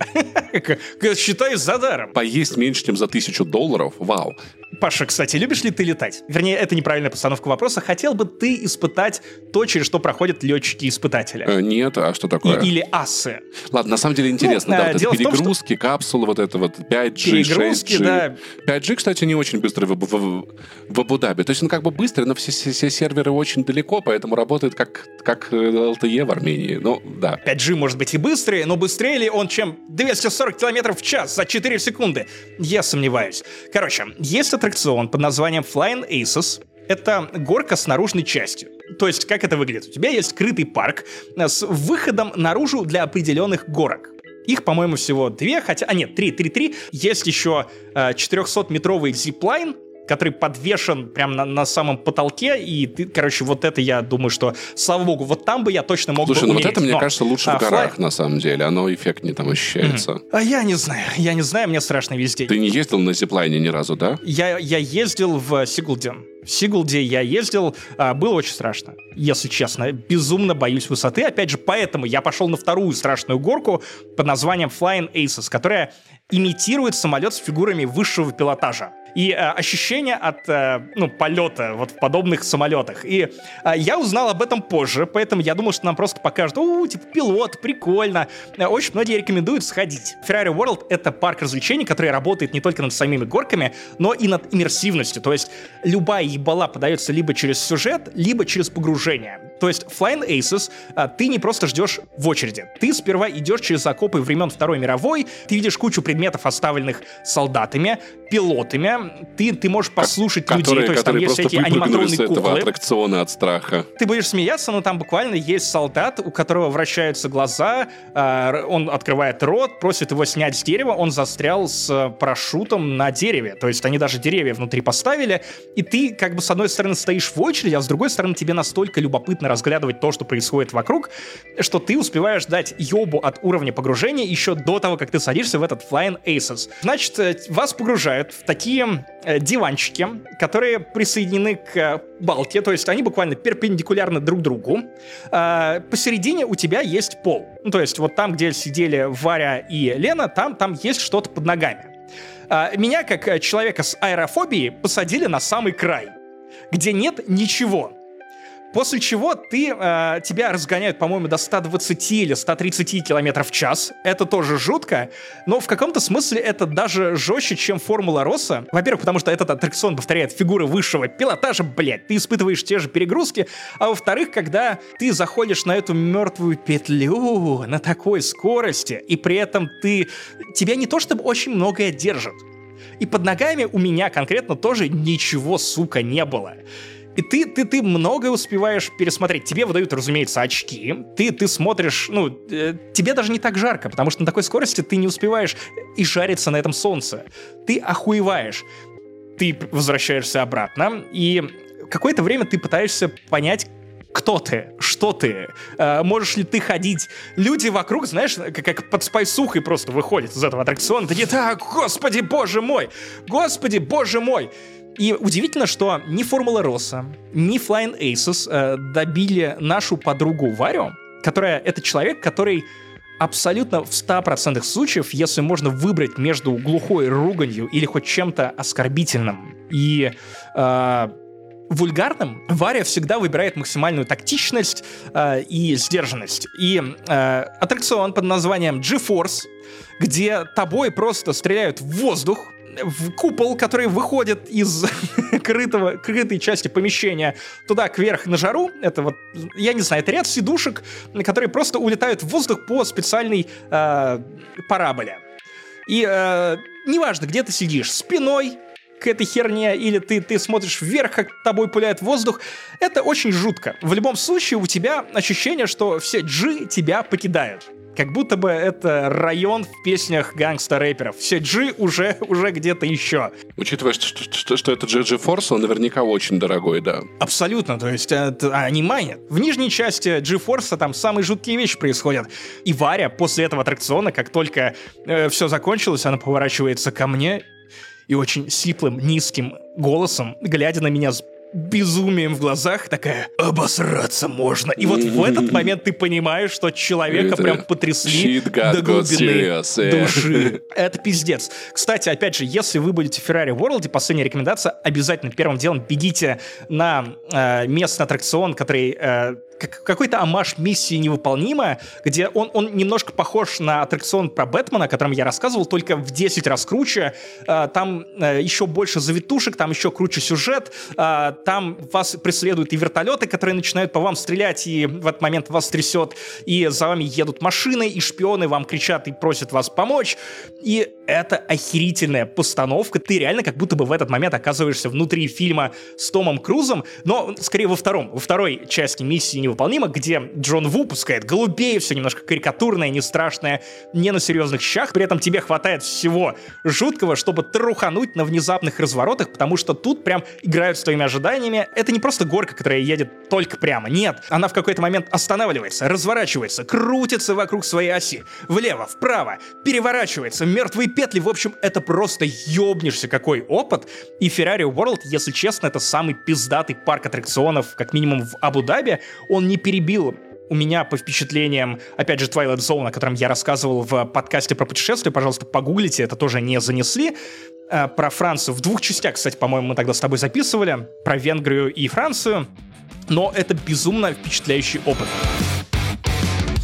[LAUGHS] Считай за даром. Поесть меньше, чем за тысячу долларов? Вау. Паша, кстати, любишь ли ты летать? Вернее, это неправильная постановка вопроса. Хотел бы ты испытать то, через что проходят летчики-испытатели? Э, нет, а что такое? И, или асы. Ладно, на самом деле интересно, Ну, да, э, вот это дело в том, перегрузки, капсулы, вот это вот 5G, Перегрузки, 6G. да. 5G, кстати, не очень быстрый в, в, в- в Абу-Даби. То есть он как бы быстрый, но все, все, все серверы очень далеко, поэтому работает как, как э, LTE в Армении. Ну, да. 5G может быть и быстрее, но быстрее ли он, чем 240 км в час за 4 секунды? Я сомневаюсь. Короче, есть аттракцион под названием Flying Aces. Это горка с наружной частью. То есть, как это выглядит? У тебя есть скрытый парк э, с выходом наружу для определенных горок. Их, по-моему, всего две, хотя... А нет, три, три, три. Есть еще э, 400-метровый зиплайн, который подвешен прямо на, на самом потолке, и ты, короче, вот это я думаю, что, слава богу, вот там бы я точно мог Слушай, бы ну вот это, мне Но, кажется, лучше а, в горах, флай- на самом деле. Оно эффектнее там ощущается. А я не знаю, я не знаю, мне страшно везде. Ты не ездил на зиплайне ни разу, да? Я, я ездил в Сигулде. В Сигулде я ездил, а, было очень страшно, если честно. Безумно боюсь высоты. Опять же, поэтому я пошел на вторую страшную горку под названием Flying Aces, которая имитирует самолет с фигурами высшего пилотажа. И э, ощущение от э, ну, полета вот в подобных самолетах. И э, я узнал об этом позже, поэтому я думал, что нам просто покажут, у, типа, пилот, прикольно. Э, Очень многие рекомендуют сходить. Ferrari World — это парк развлечений, который работает не только над самими горками, но и над иммерсивностью. То есть любая ебала подается либо через сюжет, либо через погружение. То есть Flying Aces а, ты не просто ждешь в очереди. Ты сперва идешь через окопы времен Второй мировой, ты видишь кучу предметов, оставленных солдатами, пилотами, ты, ты можешь послушать людей, Которые, то есть там есть всякие аниматронные этого куклы. аттракциона от страха. Ты будешь смеяться, но там буквально есть солдат, у которого вращаются глаза, р- он открывает рот, просит его снять с дерева, он застрял с э, парашютом на дереве. То есть они даже деревья внутри поставили, и ты как бы с одной стороны стоишь в очереди, а с другой стороны тебе настолько любопытно разглядывать то, что происходит вокруг, что ты успеваешь дать ёбу от уровня погружения еще до того, как ты садишься в этот Flying Aces. Значит, э, вас погружают в такие э, диванчики, которые присоединены к э, балке, то есть они буквально перпендикулярны друг другу. Посередине у тебя есть пол. Ну, то есть вот там, где сидели Варя и Лена, там, там есть что-то под ногами. Меня, как человека с аэрофобией, посадили на самый край, где нет ничего. После чего ты, э, тебя разгоняют, по-моему, до 120 или 130 километров в час. Это тоже жутко, но в каком-то смысле это даже жестче, чем Формула Росса. Во-первых, потому что этот аттракцион повторяет фигуры высшего пилотажа, блядь, ты испытываешь те же перегрузки. А во-вторых, когда ты заходишь на эту мертвую петлю на такой скорости, и при этом ты... Тебя не то чтобы очень многое держит. И под ногами у меня конкретно тоже ничего, сука, не было. И ты, ты, ты многое успеваешь пересмотреть. Тебе выдают, разумеется, очки. Ты, ты смотришь, ну, э, тебе даже не так жарко, потому что на такой скорости ты не успеваешь и жариться на этом солнце. Ты охуеваешь. Ты возвращаешься обратно, и какое-то время ты пытаешься понять, кто ты, что ты, э, можешь ли ты ходить. Люди вокруг, знаешь, как, как под спайсухой просто выходят из этого аттракциона. Такие, так, господи, боже мой, господи, боже мой. И удивительно, что ни Формула Росса, ни Flying Aces э, добили нашу подругу Варю, которая это человек, который абсолютно в 100% случаев, если можно выбрать между глухой руганью или хоть чем-то оскорбительным и э, вульгарным, Варя всегда выбирает максимальную тактичность э, и сдержанность. И э, аттракцион под названием GeForce, где тобой просто стреляют в воздух, в купол, который выходит из [LAUGHS] крытого, крытой части помещения туда кверх на жару. Это вот, я не знаю, это ряд сидушек, которые просто улетают в воздух по специальной э, параболе. И э, неважно, где ты сидишь, спиной к этой херне, или ты, ты смотришь вверх, как тобой пуляет воздух, это очень жутко. В любом случае у тебя ощущение, что все G тебя покидают. Как будто бы это район в песнях гангста-рэперов. Все G уже, уже где-то еще. Учитывая, что, что, что, что это GG Force, он наверняка очень дорогой, да. Абсолютно, то есть это, они майнят. В нижней части GeForce там самые жуткие вещи происходят. И Варя после этого аттракциона, как только э, все закончилось, она поворачивается ко мне и очень сиплым, низким голосом, глядя на меня с безумием в глазах, такая «обосраться можно». И вот в этот момент ты понимаешь, что человека Это прям потрясли до глубины души. Это пиздец. Кстати, опять же, если вы будете в Ferrari World, последняя рекомендация, обязательно первым делом бегите на э, местный аттракцион, который э, как- какой-то амаш миссии невыполнимая, где он, он немножко похож на аттракцион про Бэтмена, о котором я рассказывал, только в 10 раз круче. Э, Там э, еще больше завитушек, там еще круче сюжет. Э, Там вас преследуют и вертолеты, которые начинают по вам стрелять, и в этот момент вас трясет. И за вами едут машины, и шпионы вам кричат и просят вас помочь. И это охерительная постановка. Ты реально как будто бы в этот момент оказываешься внутри фильма с Томом Крузом, но скорее во втором, во второй части миссии невыполнима, где Джон Ву пускает голубей, все немножко карикатурное, не страшное, не на серьезных щах. При этом тебе хватает всего жуткого, чтобы трухануть на внезапных разворотах, потому что тут прям играют с твоими ожиданиями. Это не просто горка, которая едет только прямо. Нет, она в какой-то момент останавливается, разворачивается, крутится вокруг своей оси. Влево, вправо, переворачивается, мертвые петли. В общем, это просто ёбнешься какой опыт. И Ferrari World, если честно, это самый пиздатый парк аттракционов, как минимум в Абу-Даби. Он не перебил у меня по впечатлениям, опять же, Twilight Zone, о котором я рассказывал в подкасте про путешествия, пожалуйста, погуглите, это тоже не занесли. Э, Про Францию в двух частях, кстати, по-моему, мы тогда с тобой записывали, про Венгрию и Францию, но это безумно впечатляющий опыт.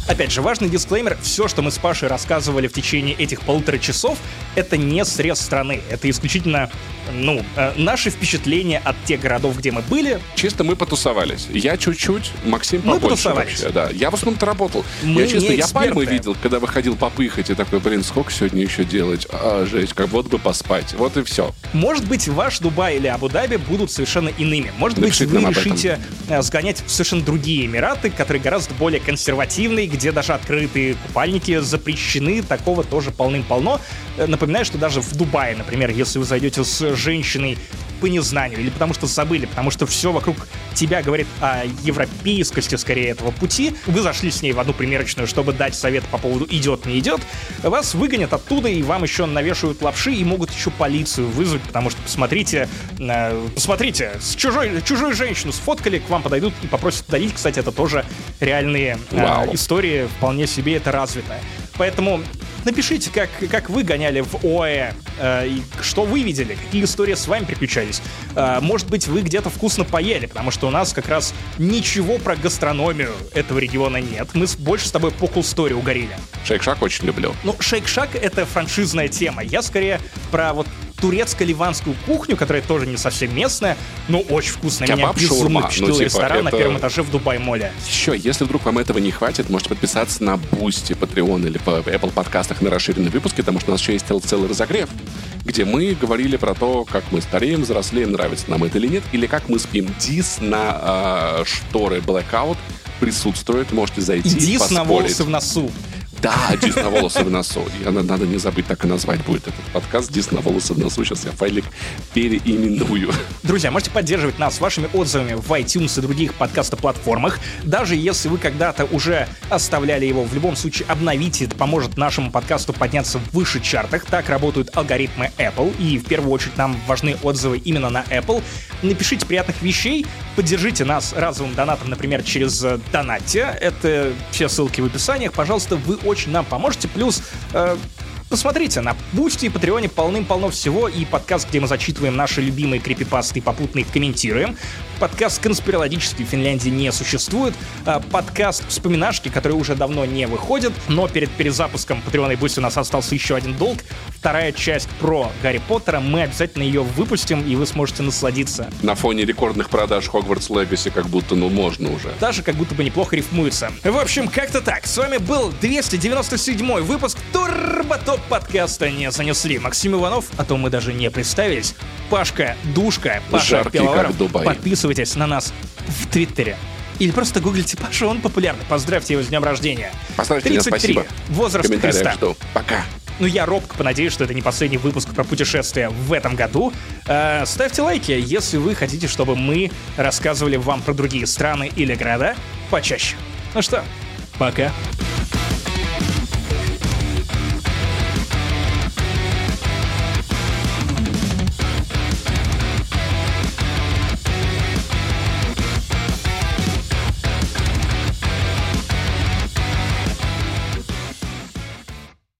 Опять же, важный дисклеймер, все, что мы с Пашей рассказывали в течение этих полутора часов, это не срез страны, это исключительно, ну, э, наши впечатления от тех городов, где мы были, Чисто мы потусовались. Я чуть-чуть, Максим Мы побольше потусовались. вообще, да. Я в основном-то работал. Мы я, честно, не я пальмы видел, когда выходил попыхать, и такой, блин, сколько сегодня еще делать? А, жесть, как вот бы поспать. Вот и все. Может быть, ваш Дубай или Абу-Даби будут совершенно иными. Может быть, Напишите вы об этом. решите э, сгонять в совершенно другие Эмираты, которые гораздо более консервативные, где даже открытые купальники запрещены, такого тоже полным-полно. Э, Напоминаю, что даже в Дубае, например, если вы зайдете с женщиной по незнанию или потому что забыли, потому что все вокруг тебя говорит о европейскости скорее этого пути. Вы зашли с ней в одну примерочную, чтобы дать совет по поводу идет, не идет. Вас выгонят оттуда и вам еще навешивают лапши и могут еще полицию вызвать, потому что посмотрите, э, посмотрите, с чужой, чужую женщину сфоткали, к вам подойдут и попросят удалить. Кстати, это тоже реальные э, Вау. истории, вполне себе это развито. Поэтому напишите, как, как вы гоняли в ОАЭ, э, и что вы видели, какие истории с вами приключались. Э, может быть, вы где-то вкусно поели, потому что у нас как раз ничего про гастрономию этого региона нет. Мы больше с тобой по кулсторе угорели. Шейк-шак очень люблю. Ну, Шейк-Шак — это франшизная тема. Я скорее про вот турецко-ливанскую кухню, которая тоже не совсем местная, но очень вкусная. Меня Кебаб, шаурма. безумно Ну, впечатлил типа, ресторан на это- первом этаже в Дубай-моле. Еще, если вдруг вам этого не хватит, можете подписаться на Boosty, Patreon или по Apple подкастах на расширенные выпуски, потому что у нас еще есть цел- целый разогрев, где мы говорили про то, как мы стареем, взрослеем, нравится нам это или нет, или как мы спим. Дис на э, шторы Blackout присутствует, можете зайти, Иди с на волосы в носу. Да, Дис на волосы в носу. И она- надо не забыть, так и назвать будет этот подкаст. Дис на волосы в носу. Сейчас я файлик переименую. Друзья, можете поддерживать нас вашими отзывами в iTunes и других подкаст-платформах. Даже если вы когда-то уже оставляли его, в любом случае обновите, это поможет нашему подкасту подняться выше чартах. Так работают алгоритмы Apple, и в первую очередь нам важны отзывы именно на Apple. Напишите приятных вещей, поддержите нас разовым донатом, например, через Донате. Это все ссылки в описаниях. Пожалуйста, вы очень нам поможете. Плюс э, Посмотрите, на Boosty и Патреоне полным-полно всего, и подкаст, где мы зачитываем наши любимые крипипасты и попутно их комментируем. Подкаст «Конспирологический» в Финляндии не существует. А, Подкаст «Вспоминашки», который уже давно не выходит, но перед перезапуском Патреона и Boosty у нас остался еще один долг. Вторая часть про Гарри Поттера. Мы обязательно ее выпустим, и вы сможете насладиться. На фоне рекордных продаж Hogwarts Legacy как будто, ну, можно уже. Даже как будто бы неплохо рифмуется. В общем, как-то так. С вами был 297 выпуск Турботоп подкаста «Не занесли». Максим Иванов, а то мы даже не представились. Пашка, Душка, Паша Жаркий, Пивоваров. Подписывайтесь на нас в Твиттере. Или просто гуглите Паша, он популярный. Поздравьте его с днем рождения. Поставьте мне 33. спасибо. Возраст Христа. жду. Пока. Ну, я робко понадеюсь, что это не последний выпуск про путешествия в этом году. Э, ставьте лайки, если вы хотите, чтобы мы рассказывали вам про другие страны или города почаще. Ну что, пока.